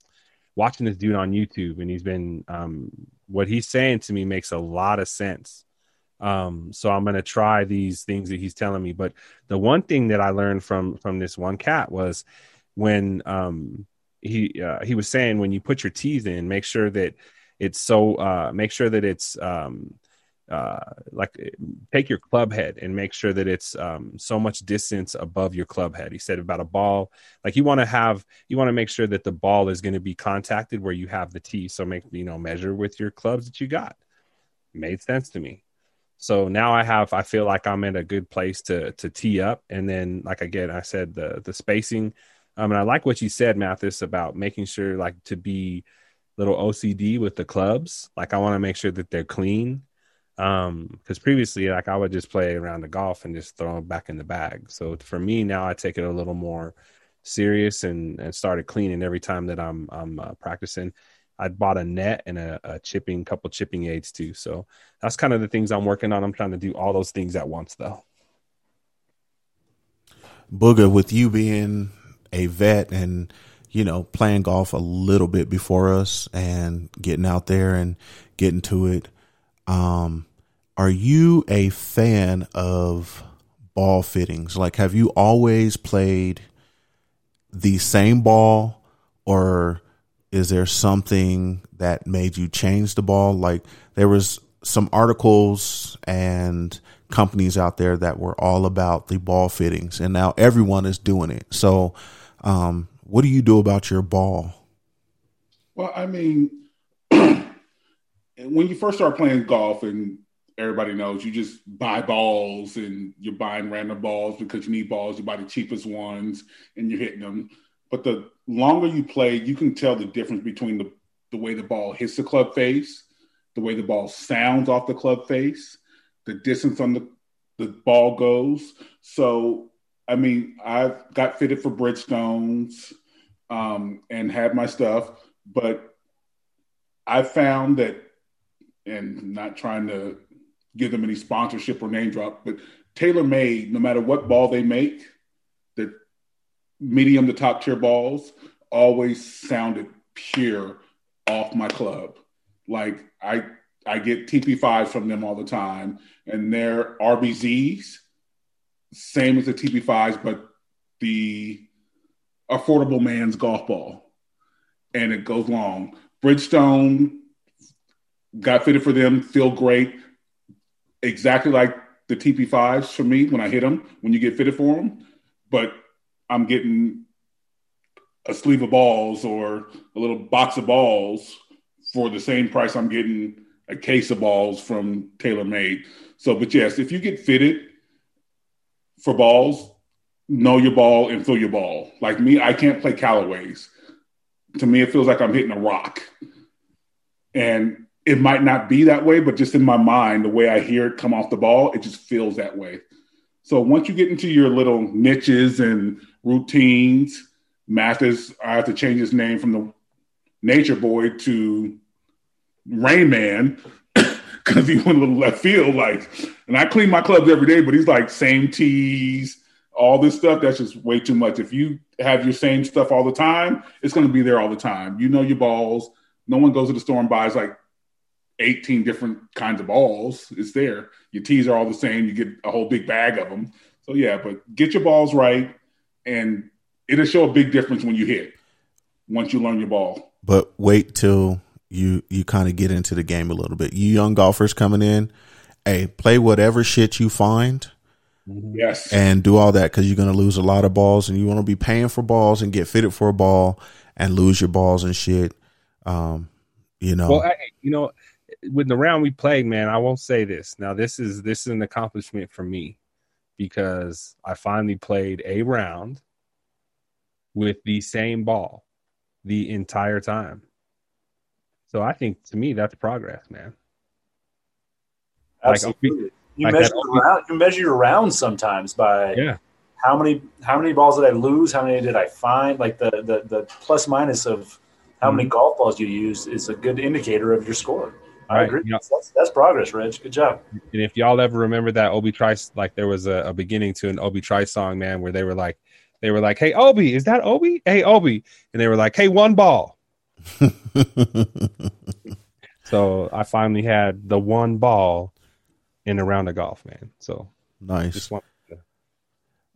watching this dude on YouTube, and he's been um, what he's saying to me makes a lot of sense. Um, so I'm gonna try these things that he's telling me. But the one thing that I learned from from this one cat was when um, he uh, he was saying when you put your teeth in, make sure that it's so uh, make sure that it's um, uh, like take your club head and make sure that it's um, so much distance above your club head. He said about a ball, like you want to have, you want to make sure that the ball is going to be contacted where you have the tee. So make, you know, measure with your clubs that you got. Made sense to me. So now I have, I feel like I'm in a good place to, to tee up. And then, like again, I said the, the spacing, um, and I like what you said, Mathis, about making sure like to be little OCD with the clubs. Like I want to make sure that they're clean um because previously like i would just play around the golf and just throw them back in the bag. So for me now i take it a little more serious and and started cleaning every time that i'm i'm uh, practicing. I bought a net and a, a chipping couple chipping aids too. So that's kind of the things i'm working on. I'm trying to do all those things at once though. Booger, with you being a vet and you know playing golf a little bit before us and getting out there and getting to it, um, are you a fan of ball fittings? Like, have you always played the same ball, or is there something that made you change the ball? Like, there was some articles and companies out there that were all about the ball fittings, and now everyone is doing it. So, um, what do you do about your ball? Well, I mean, when you first start playing golf, and everybody knows you just buy balls and you're buying random balls because you need balls. You buy the cheapest ones and you're hitting them. But the longer you play, you can tell the difference between the, the way the ball hits the club face, the way the ball sounds off the club face, the distance on the, the ball goes. So, I mean, I've got fitted for Bridgestones um, and had my stuff, but I found that, and not trying to give them any sponsorship or name drop, but TaylorMade no matter what ball they make, the medium to top tier balls always sounded pure off my club. Like I I get TP5s from them all the time, and their RBZs, same as the TP5s, but the affordable man's golf ball, and it goes long. Bridgestone got fitted for them, feel great, exactly like the TP5s for me when I hit them. When you get fitted for them, but I'm getting a sleeve of balls or a little box of balls for the same price I'm getting a case of balls from TaylorMade. So, but yes, if you get fitted for balls, know your ball and feel your ball. Like me, I can't play Callaways. To me, it feels like I'm hitting a rock. And it might not be that way, but just in my mind, the way I hear it come off the ball, it just feels that way. So once you get into your little niches and routines, Mathis, I have to change his name from the Nature Boy to Rain Man because he went a little left field. Like, and I clean my clubs every day, but he's like same tees, all this stuff. That's just way too much. If you have your same stuff all the time, it's going to be there all the time. You know your balls. No one goes to the store and buys like 18 different kinds of balls. It's there. Your tees are all the same. You get a whole big bag of them. So yeah, but get your balls right, and it'll show a big difference when you hit. Once you learn your ball. But wait till you you kind of get into the game a little bit. You young golfers coming in, hey, play whatever shit you find Yes. and do all that because you're going to lose a lot of balls and you want to be paying for balls and get fitted for a ball and lose your balls and shit. Um, you know, Well, I, you know, with the round we played, man, I won't say this. Now, this is this is an accomplishment for me because I finally played a round with the same ball the entire time. So I think to me that's progress, man. Like, Absolutely. you like measure your round, you measure your rounds sometimes by Yeah. how many how many balls did I lose? How many did I find? Like the the, the plus minus of how Mm-hmm. many golf balls you use is a good indicator of your score. I Right, agree. yeah. That's, that's progress, Reg. Good job. And if y'all ever remember that Obi Trice, like there was a, a beginning to an Obi Trice song, man, where they were like, they were like, "Hey Obi, is that Obi? Hey Obi," and they were like, "Hey, one ball." So I finally had the one ball in a round of golf, man. So nice. to,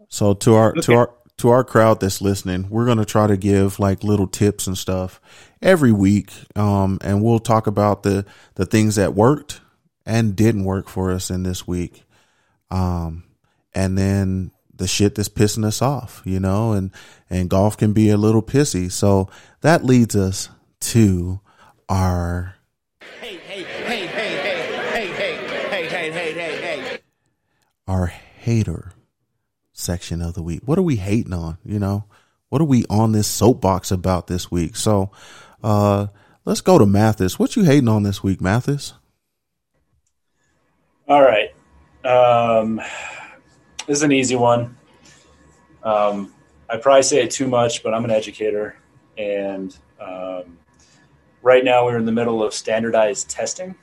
So to our to our to our crowd that's listening, we're gonna try to give like little tips and stuff every week, um, and we'll talk about the the things that worked and didn't work for us in this week, um, and then the shit that's pissing us off, you know, and and golf can be a little pissy. So that leads us to our Hey, hey, hey, hey, hey, hey, hey, hey, hey, hey, hey, hey. our hater section of the week. What are we hating on? You know, what are we on this soapbox about this week? So, uh, let's go to Mathis. What you hating on this week, Mathis? All right. Um, this is an easy one. Um, I probably say it too much, but I'm an educator, and um, right now we're in the middle of standardized testing.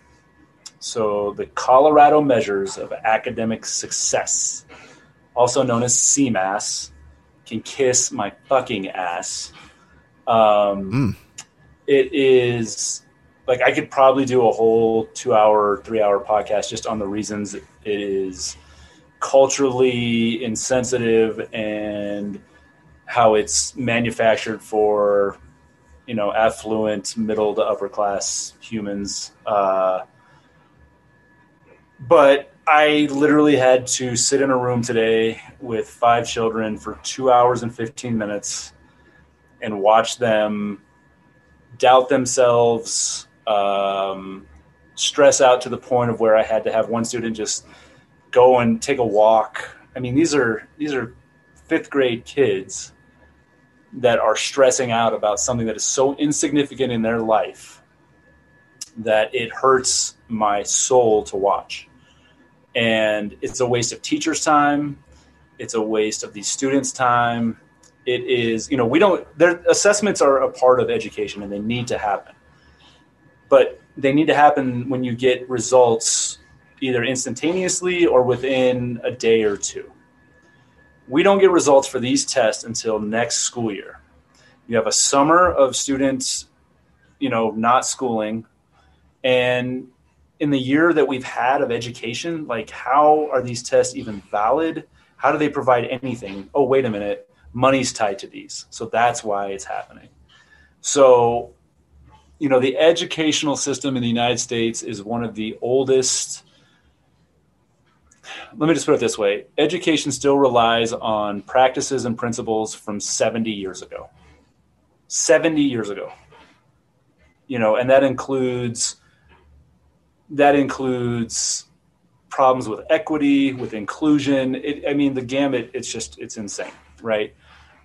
So the Colorado measures of academic success, also known as CMAS, can kiss my fucking ass. Um, It is like I could probably do a whole two hour, three hour podcast just on the reasons it is culturally insensitive and how it's manufactured for you know affluent middle to upper class humans uh, but i literally had to sit in a room today with five children for two hours and 15 minutes and watch them doubt themselves um, stress out to the point of where i had to have one student just go and take a walk i mean these are these are fifth grade kids that are stressing out about something that is so insignificant in their life that it hurts my soul to watch. And it's a waste of teachers' time. It's a waste of these students' time. It is, you know, we don't, their assessments are a part of education and they need to happen. But they need to happen when you get results either instantaneously or within a day or two we don't get results for these tests until next school year. You have a summer of students, you know, not schooling. And in the year that we've had of education, like how are these tests even valid? How do they provide anything? Oh, wait a minute, money's tied to these. So that's why it's happening. So, you know, the educational system in the United States is one of the oldest let me just put it this way education still relies on practices and principles from 70 years ago 70 years ago you know and that includes that includes problems with equity with inclusion it, i mean the gamut it's just it's insane right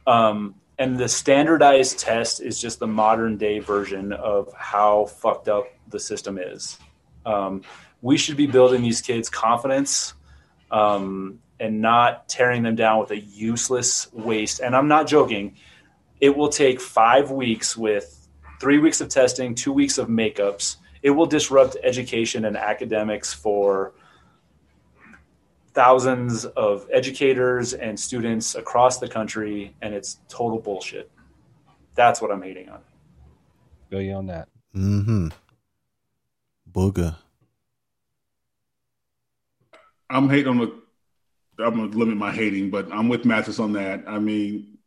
um, and the standardized test is just the modern day version of how fucked up the system is um, we should be building these kids confidence um, and not tearing them down with a useless waste. And I'm not joking. It will take five weeks with three weeks of testing, two weeks of makeups. It will disrupt education and academics for thousands of educators and students across the country, and it's total bullshit. That's what I'm hating on. feel you on that. Mm-hmm. Booga. I'm hating on the. I'm gonna limit my hating, but I'm with Mathis on that. I mean,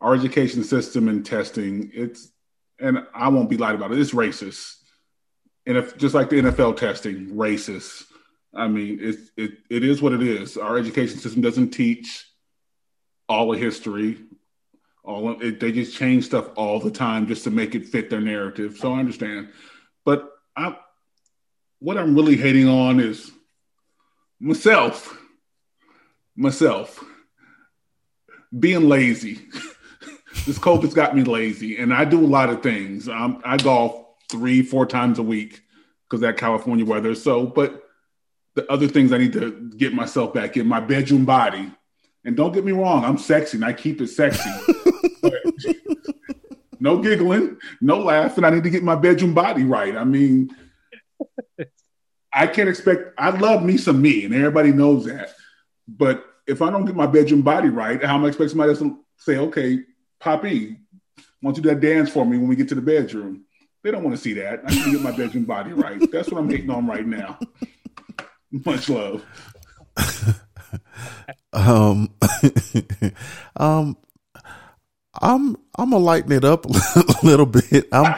our education system and testing, it's, and I won't be lied about it. It's racist, and if just like the NFL testing, racist. I mean, it it it is what it is. Our education system doesn't teach all the history. All of it, they just change stuff all the time just to make it fit their narrative. So I understand, but I, what I'm really hating on is myself myself being lazy this covid's got me lazy and i do a lot of things um, i golf three four times a week because that california weather so but the other things i need to get myself back in my bedroom body and don't get me wrong i'm sexy and i keep it sexy no giggling no laughing i need to get my bedroom body right i mean I can't expect. I love me some me, and everybody knows that. But if I don't get my bedroom body right, how am I expect somebody to say, "Okay, Poppy, want you to do that dance for me when we get to the bedroom?" They don't want to see that. I need to get my bedroom body right. That's what I'm hating on right now. Much love. Um, um, I'm I'm gonna lighten it up a little bit. I'm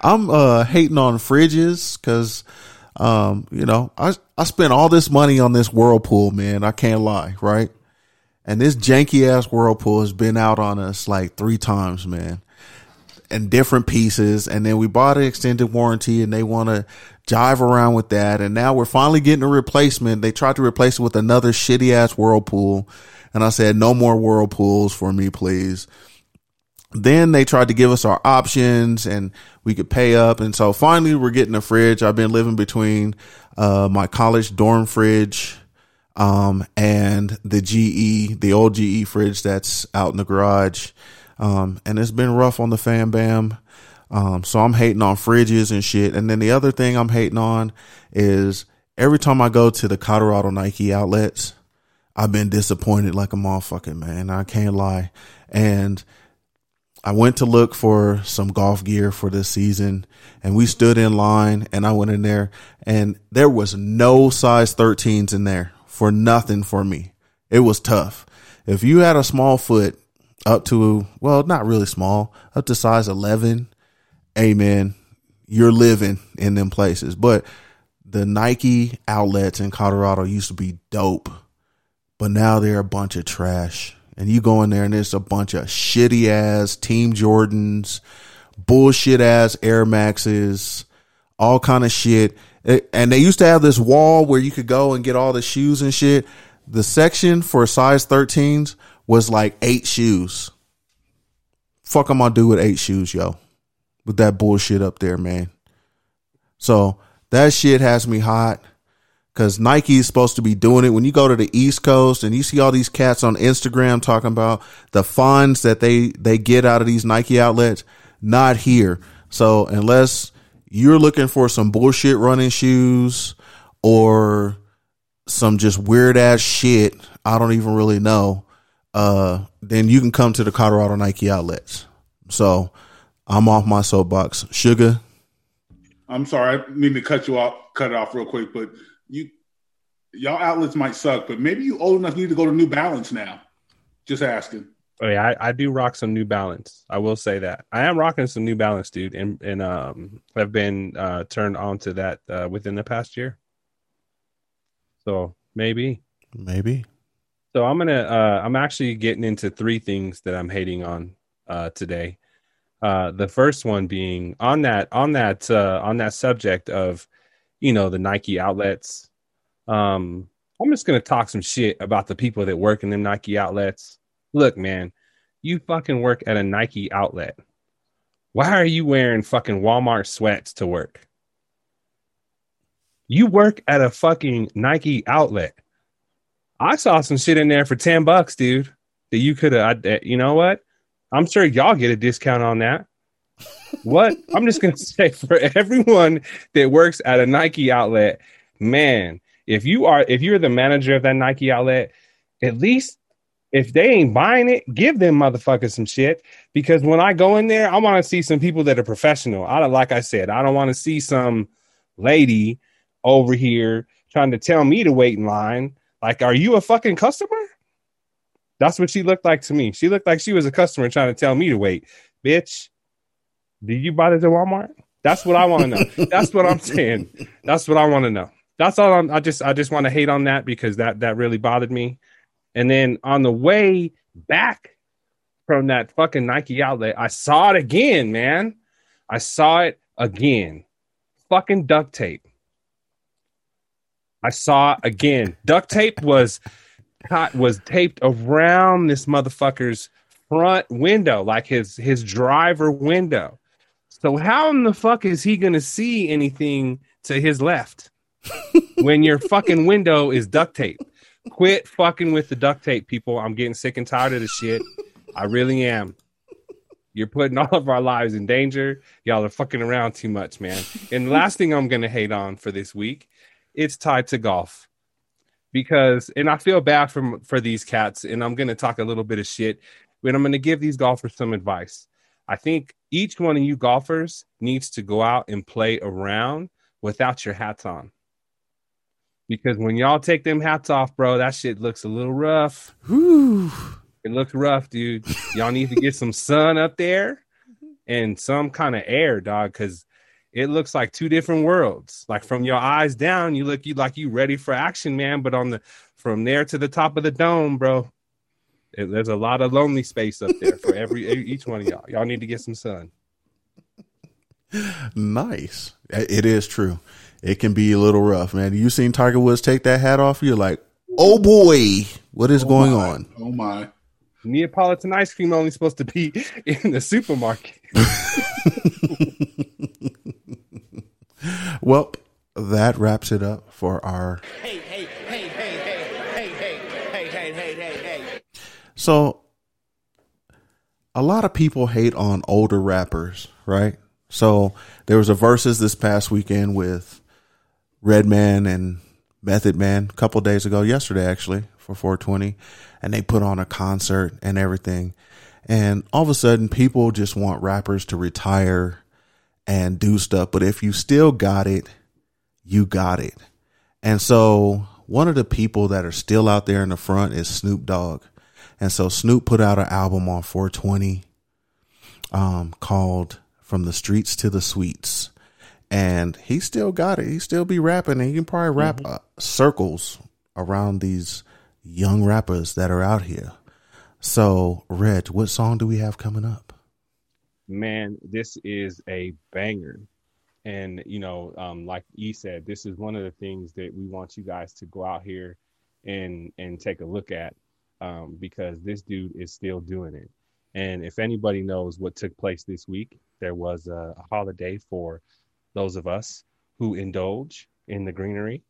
I'm uh hating on fridges because um you know I I spent all this money on this whirlpool, man. I can't lie, right? And this janky ass whirlpool has been out on us like three times, man. And different pieces, and then we bought an extended warranty, and they want to jive around with that. And now we're finally getting a replacement. They tried to replace it with another shitty ass whirlpool, and I said, "No more whirlpools for me, please." then they tried to give us our options and we could pay up. And so finally we're getting a fridge. I've been living between, uh, my college dorm fridge, um, and the GE, the old GE fridge that's out in the garage. Um, and it's been rough on the fan bam. Um, so I'm hating on fridges and shit. And then the other thing I'm hating on is every time I go to the Colorado Nike outlets, I've been disappointed like a motherfucker, man. I can't lie. And, I went to look for some golf gear for this season and we stood in line and I went in there and there was no size 13s in there for nothing for me. It was tough. If you had a small foot up to, well, not really small, up to size 11, amen, you're living in them places. But the Nike outlets in Colorado used to be dope, but now they're a bunch of trash and you go in there and there's a bunch of shitty ass Team Jordans, bullshit ass Air Maxes, all kind of shit. And they used to have this wall where you could go and get all the shoes and shit. The section for size 13s was like eight shoes. Fuck am I do with eight shoes, yo? With that bullshit up there, man. So that shit has me hot because Nike is supposed to be doing it. When you go to the East Coast and you see all these cats on Instagram talking about the funds that they they get out of these Nike outlets, not here. So unless you're looking for some bullshit running shoes or some just weird ass shit, I don't even really know. Uh, then you can come to the Colorado Nike outlets. So I'm off my soapbox. Sugar. I'm sorry, I need to cut you off, cut it off real quick, but you y'all outlets might suck, but maybe you old enough you need to go to New Balance now. Just asking. Oh yeah, I, I do rock some New Balance. I will say that I am rocking some New Balance, dude, and and um have been uh turned on to that uh, within the past year. So maybe, maybe. So I'm gonna uh I'm actually getting into three things that I'm hating on uh today. Uh the first one being on that on that uh on that subject of you know the Nike outlets. Um I'm just gonna talk some shit about the people that work in them Nike outlets look, man, you fucking work at a Nike outlet. Why are you wearing fucking Walmart sweats to work? You work at a fucking Nike outlet. I saw some shit in there for 10 bucks, dude, that you could have, you know what? I'm sure y'all get a discount on that. What? I'm just going to say for everyone that works at a Nike outlet, man, if you are, if you're the manager of that Nike outlet, at least if they ain't buying it, give them motherfuckers some shit. Because when I go in there, I want to see some people that are professional. I like I said, I don't want to see some lady over here trying to tell me to wait in line. Like, are you a fucking customer? That's what she looked like to me. She looked like she was a customer trying to tell me to wait. Bitch, did you buy this at Walmart? That's what I want to know. That's what I'm saying. That's what I want to know. That's all I'm, I just I just want to hate on that because that that really bothered me. And then on the way back from that fucking Nike outlet, I saw it again, man. I saw it again. Fucking duct tape. I saw again. Duct tape was was taped around this motherfucker's front window, like his his driver window. So how in the fuck is he gonna see anything to his left when your fucking window is duct tape? Quit fucking with the duct tape, people. I'm getting sick and tired of this shit. I really am. You're putting all of our lives in danger. Y'all are fucking around too much, man. And the last thing I'm gonna hate on for this week, it's tied to golf. Because and I feel bad for for these cats, and I'm gonna talk a little bit of shit, but I'm gonna give these golfers some advice. I think each one of you golfers needs to go out and play around without your hats on. Because when y'all take them hats off, bro, that shit looks a little rough. Whew. It looks rough, dude. Y'all need to get some sun up there and some kind of air, dog, because it looks like two different worlds. Like from your eyes down, you look you like you ready for action, man. But on the from there to the top of the dome, bro, it, there's a lot of lonely space up there for every each one of y'all. Y'all need to get some sun. Nice. It is true. It can be a little rough, man. You seen Tiger Woods take that hat off? You're like, oh boy, what is oh going my. on? Oh my. Neapolitan ice cream only supposed to be in the supermarket. Well, that wraps it up for our. Hey, hey, hey, hey, hey, hey, hey, hey, hey, hey, hey, hey. So, a lot of people hate on older rappers, right? So, there was a verses this past weekend with Redman and Method Man a couple days ago, yesterday actually, for 420, and they put on a concert and everything. And all of a sudden, people just want rappers to retire and do stuff. But if you still got it, you got it. And so one of the people that are still out there in the front is Snoop Dogg. And so Snoop put out an album on 420 um, called From the Streets to the Suites. And he still got it. He still be rapping and he can probably rap uh, circles around these young rappers that are out here. So, Reg, what song do we have coming up? Man, this is a banger. And you know, um, like E said, this is one of the things that we want you guys to go out here and and take a look at um, because this dude is still doing it. And if anybody knows what took place this week, there was a, holiday for those of us who indulge in the greenery.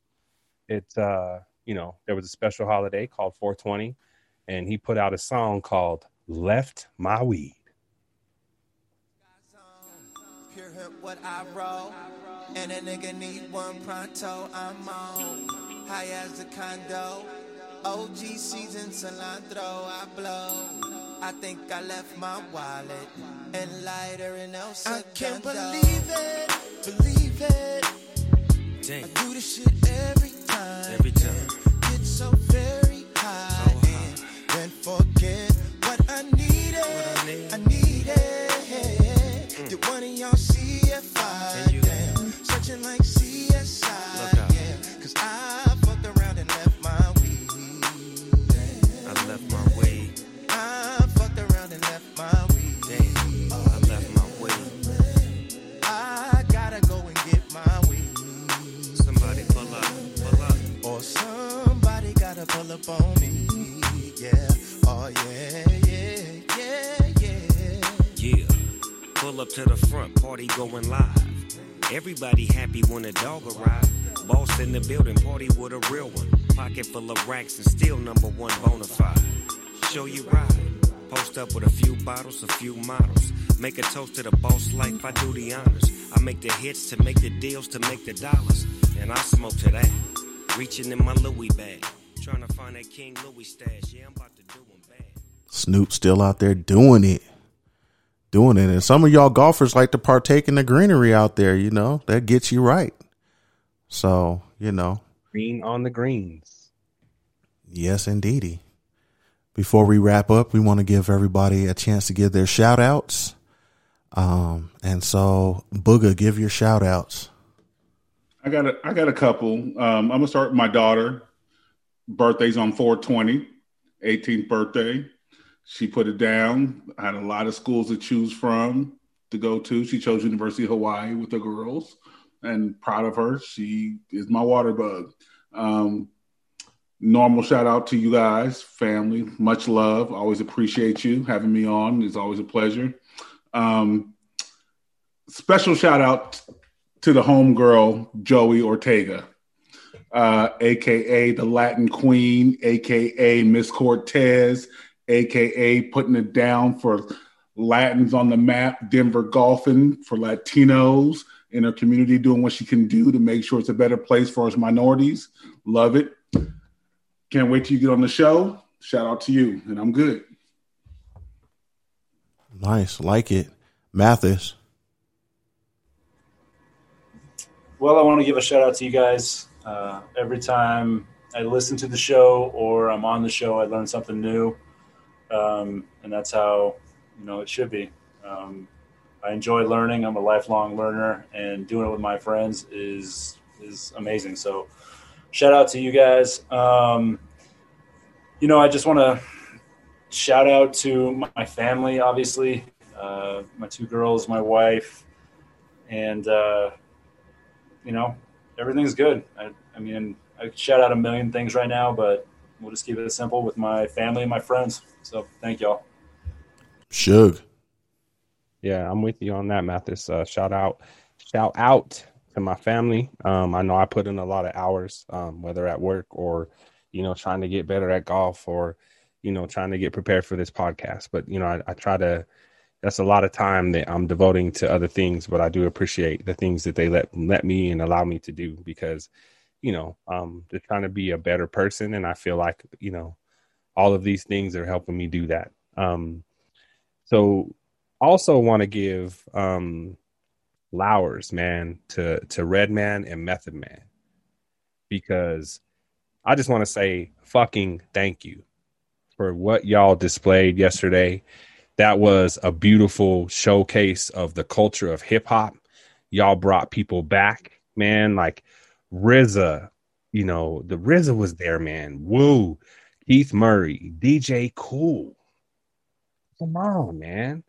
It's uh, you know, there was a special holiday called 420, and he put out a song called "Left My Weed." Pure hemp, what I roll. And a nigga need one pronto, I'm on. High as a condo. OG season cilantro, I blow. I think I left my wallet and lighter and El I can't believe it, believe it. I do this shit every time. Every time. Party going live. Everybody happy when a dog arrive. Boss in the building, party with a real one. Pocket full of racks and still number one bona fide. Show you ride. Post up with a few bottles, a few models. Make a toast to the boss life, I do the honors. I make the hits to make the deals to make the dollars. And I smoke to that. Reaching in my Louis bag. Trying to find that King Louis stash. Yeah, I'm about to do 'em bad. Snoop still out there doing it. Doing it. And some of y'all golfers like to partake in the greenery out there, you know, that gets you right. So, you know. Green on the greens. Yes, indeedy. Before we wrap up, we want to give everybody a chance to give their shout outs. Um, and so Booga, give your shout outs. I got a I got a couple. Um, I'm gonna start with my daughter. Birthday's on 420, 18th birthday. She put it down. I had a lot of schools to choose from to go to. She chose University of Hawaii with the girls, and proud of her. She is my water bug. Um, normal shout out to you guys, family. Much love. Always appreciate you having me on. It's always a pleasure. Um, special shout out to the homegirl Joey Ortega, uh, aka the Latin Queen, aka Miss Cortez, aka putting it down for Latins on the map, Denver golfing for Latinos in her community, doing what she can do to make sure it's a better place for us minorities. Love it. Can't wait till you get on the show. Shout out to you, and I'm good. Nice, like it, Mathis. Well, I want to give a shout out to you guys. Uh, every time I listen to the show or I'm on the show, I learn something new, um, and that's how you know it should be. Um, I enjoy learning. I'm a lifelong learner, and doing it with my friends is is amazing. So, shout out to you guys. Um, you know, I just want to shout out to my family, obviously, uh, my two girls, my wife, and uh, you know, everything's good. I, I mean, I shout out a million things right now, but we'll just keep it simple with my family and my friends. So thank y'all. Shug. Yeah, I'm with you on that, Mathis. Uh, shout out, shout out to my family. Um, I know I put in a lot of hours, um, whether at work or, you know, trying to get better at golf or, you know, trying to get prepared for this podcast. But you know, I, I try to that's a lot of time that I'm devoting to other things, but I do appreciate the things that they let let me and allow me to do because, you know, um, they're trying to be a better person, and I feel like you know, all of these things are helping me do that. Um, so, also want to give um, flowers, man, to to Redman and Method Man because I just want to say fucking thank you for what y'all displayed yesterday that was a beautiful showcase of the culture of hip hop. Y'all brought people back, man. Like RZA, you know, the RZA was there, man. Woo, Keith Murray, DJ Cool. Come on, man.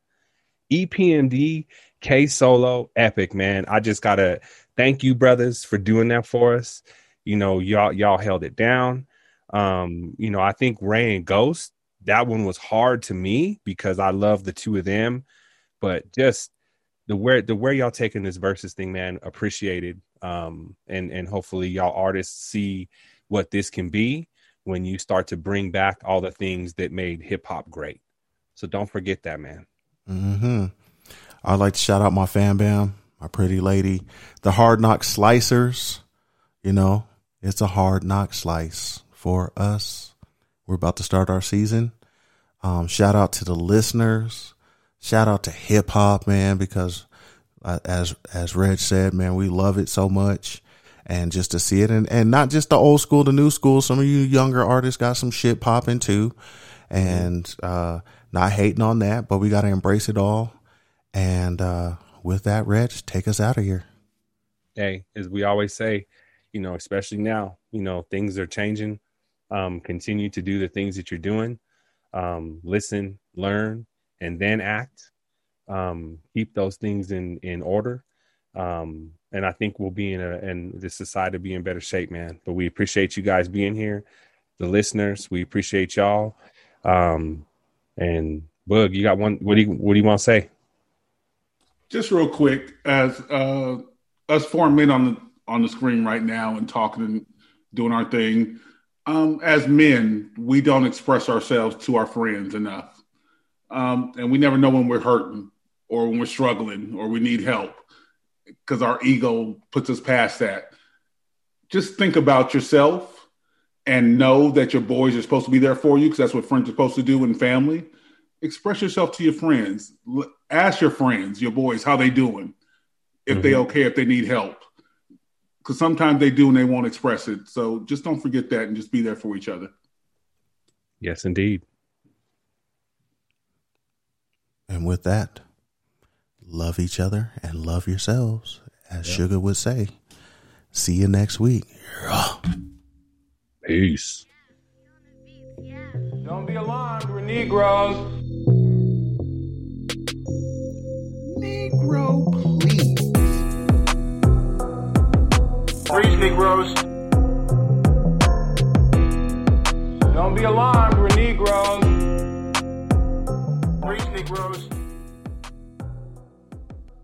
EPMD, K Solo, epic, man. I just gotta thank you, brothers, for doing that for us. You know, y'all y'all held it down. Um, you know, I think Ray and Ghost that one was hard to me because I love the two of them, but just the where the where y'all taking this versus thing, man, appreciated. Um, and and hopefully y'all artists see what this can be when you start to bring back all the things that made hip hop great. So don't forget that, man. Hmm. I'd like to shout out my fan bam, my pretty lady, the Hard Knock Slicers. You know, it's a hard knock slice for us. We're about to start our season. Um, shout out to the listeners. Shout out to hip hop, man, because uh, as as Reg said, man, we love it so much. And just to see it, and, and not just the old school, the new school. Some of you younger artists got some shit popping too, and uh, not hating on that, but we got to embrace it all. And uh, with that, Reg, take us out of here. Hey, as we always say, you know, especially now, you know, things are changing um, continue to do the things that you're doing um, listen learn and then act um, keep those things in in order. Um, and i think we'll be in a and the society be in better shape man. But we appreciate you guys being here the listeners. We appreciate y'all. Um, and Boog, you got one what do you what do you want to say? Just real quick as uh us four men on the on the screen right now and talking and doing our thing um, as men, we don't express ourselves to our friends enough. Um, and we never know when we're hurting or when we're struggling or we need help because our ego puts us past that. Just think about yourself and know that your boys are supposed to be there for you because that's what friends are supposed to do in family. express yourself to your friends. L- Ask your friends, your boys, how they doing. If they okay, if they need help, because sometimes they do and they won't express it. So just don't forget that and just be there for each other. Yes, indeed. And with that, love each other and love yourselves, as Sugar would say. See you next week. Peace. Don't be alarmed, we're Negroes. Negro, please. Preach, Negroes. Don't be alarmed, we're Negroes. Preach, Negroes.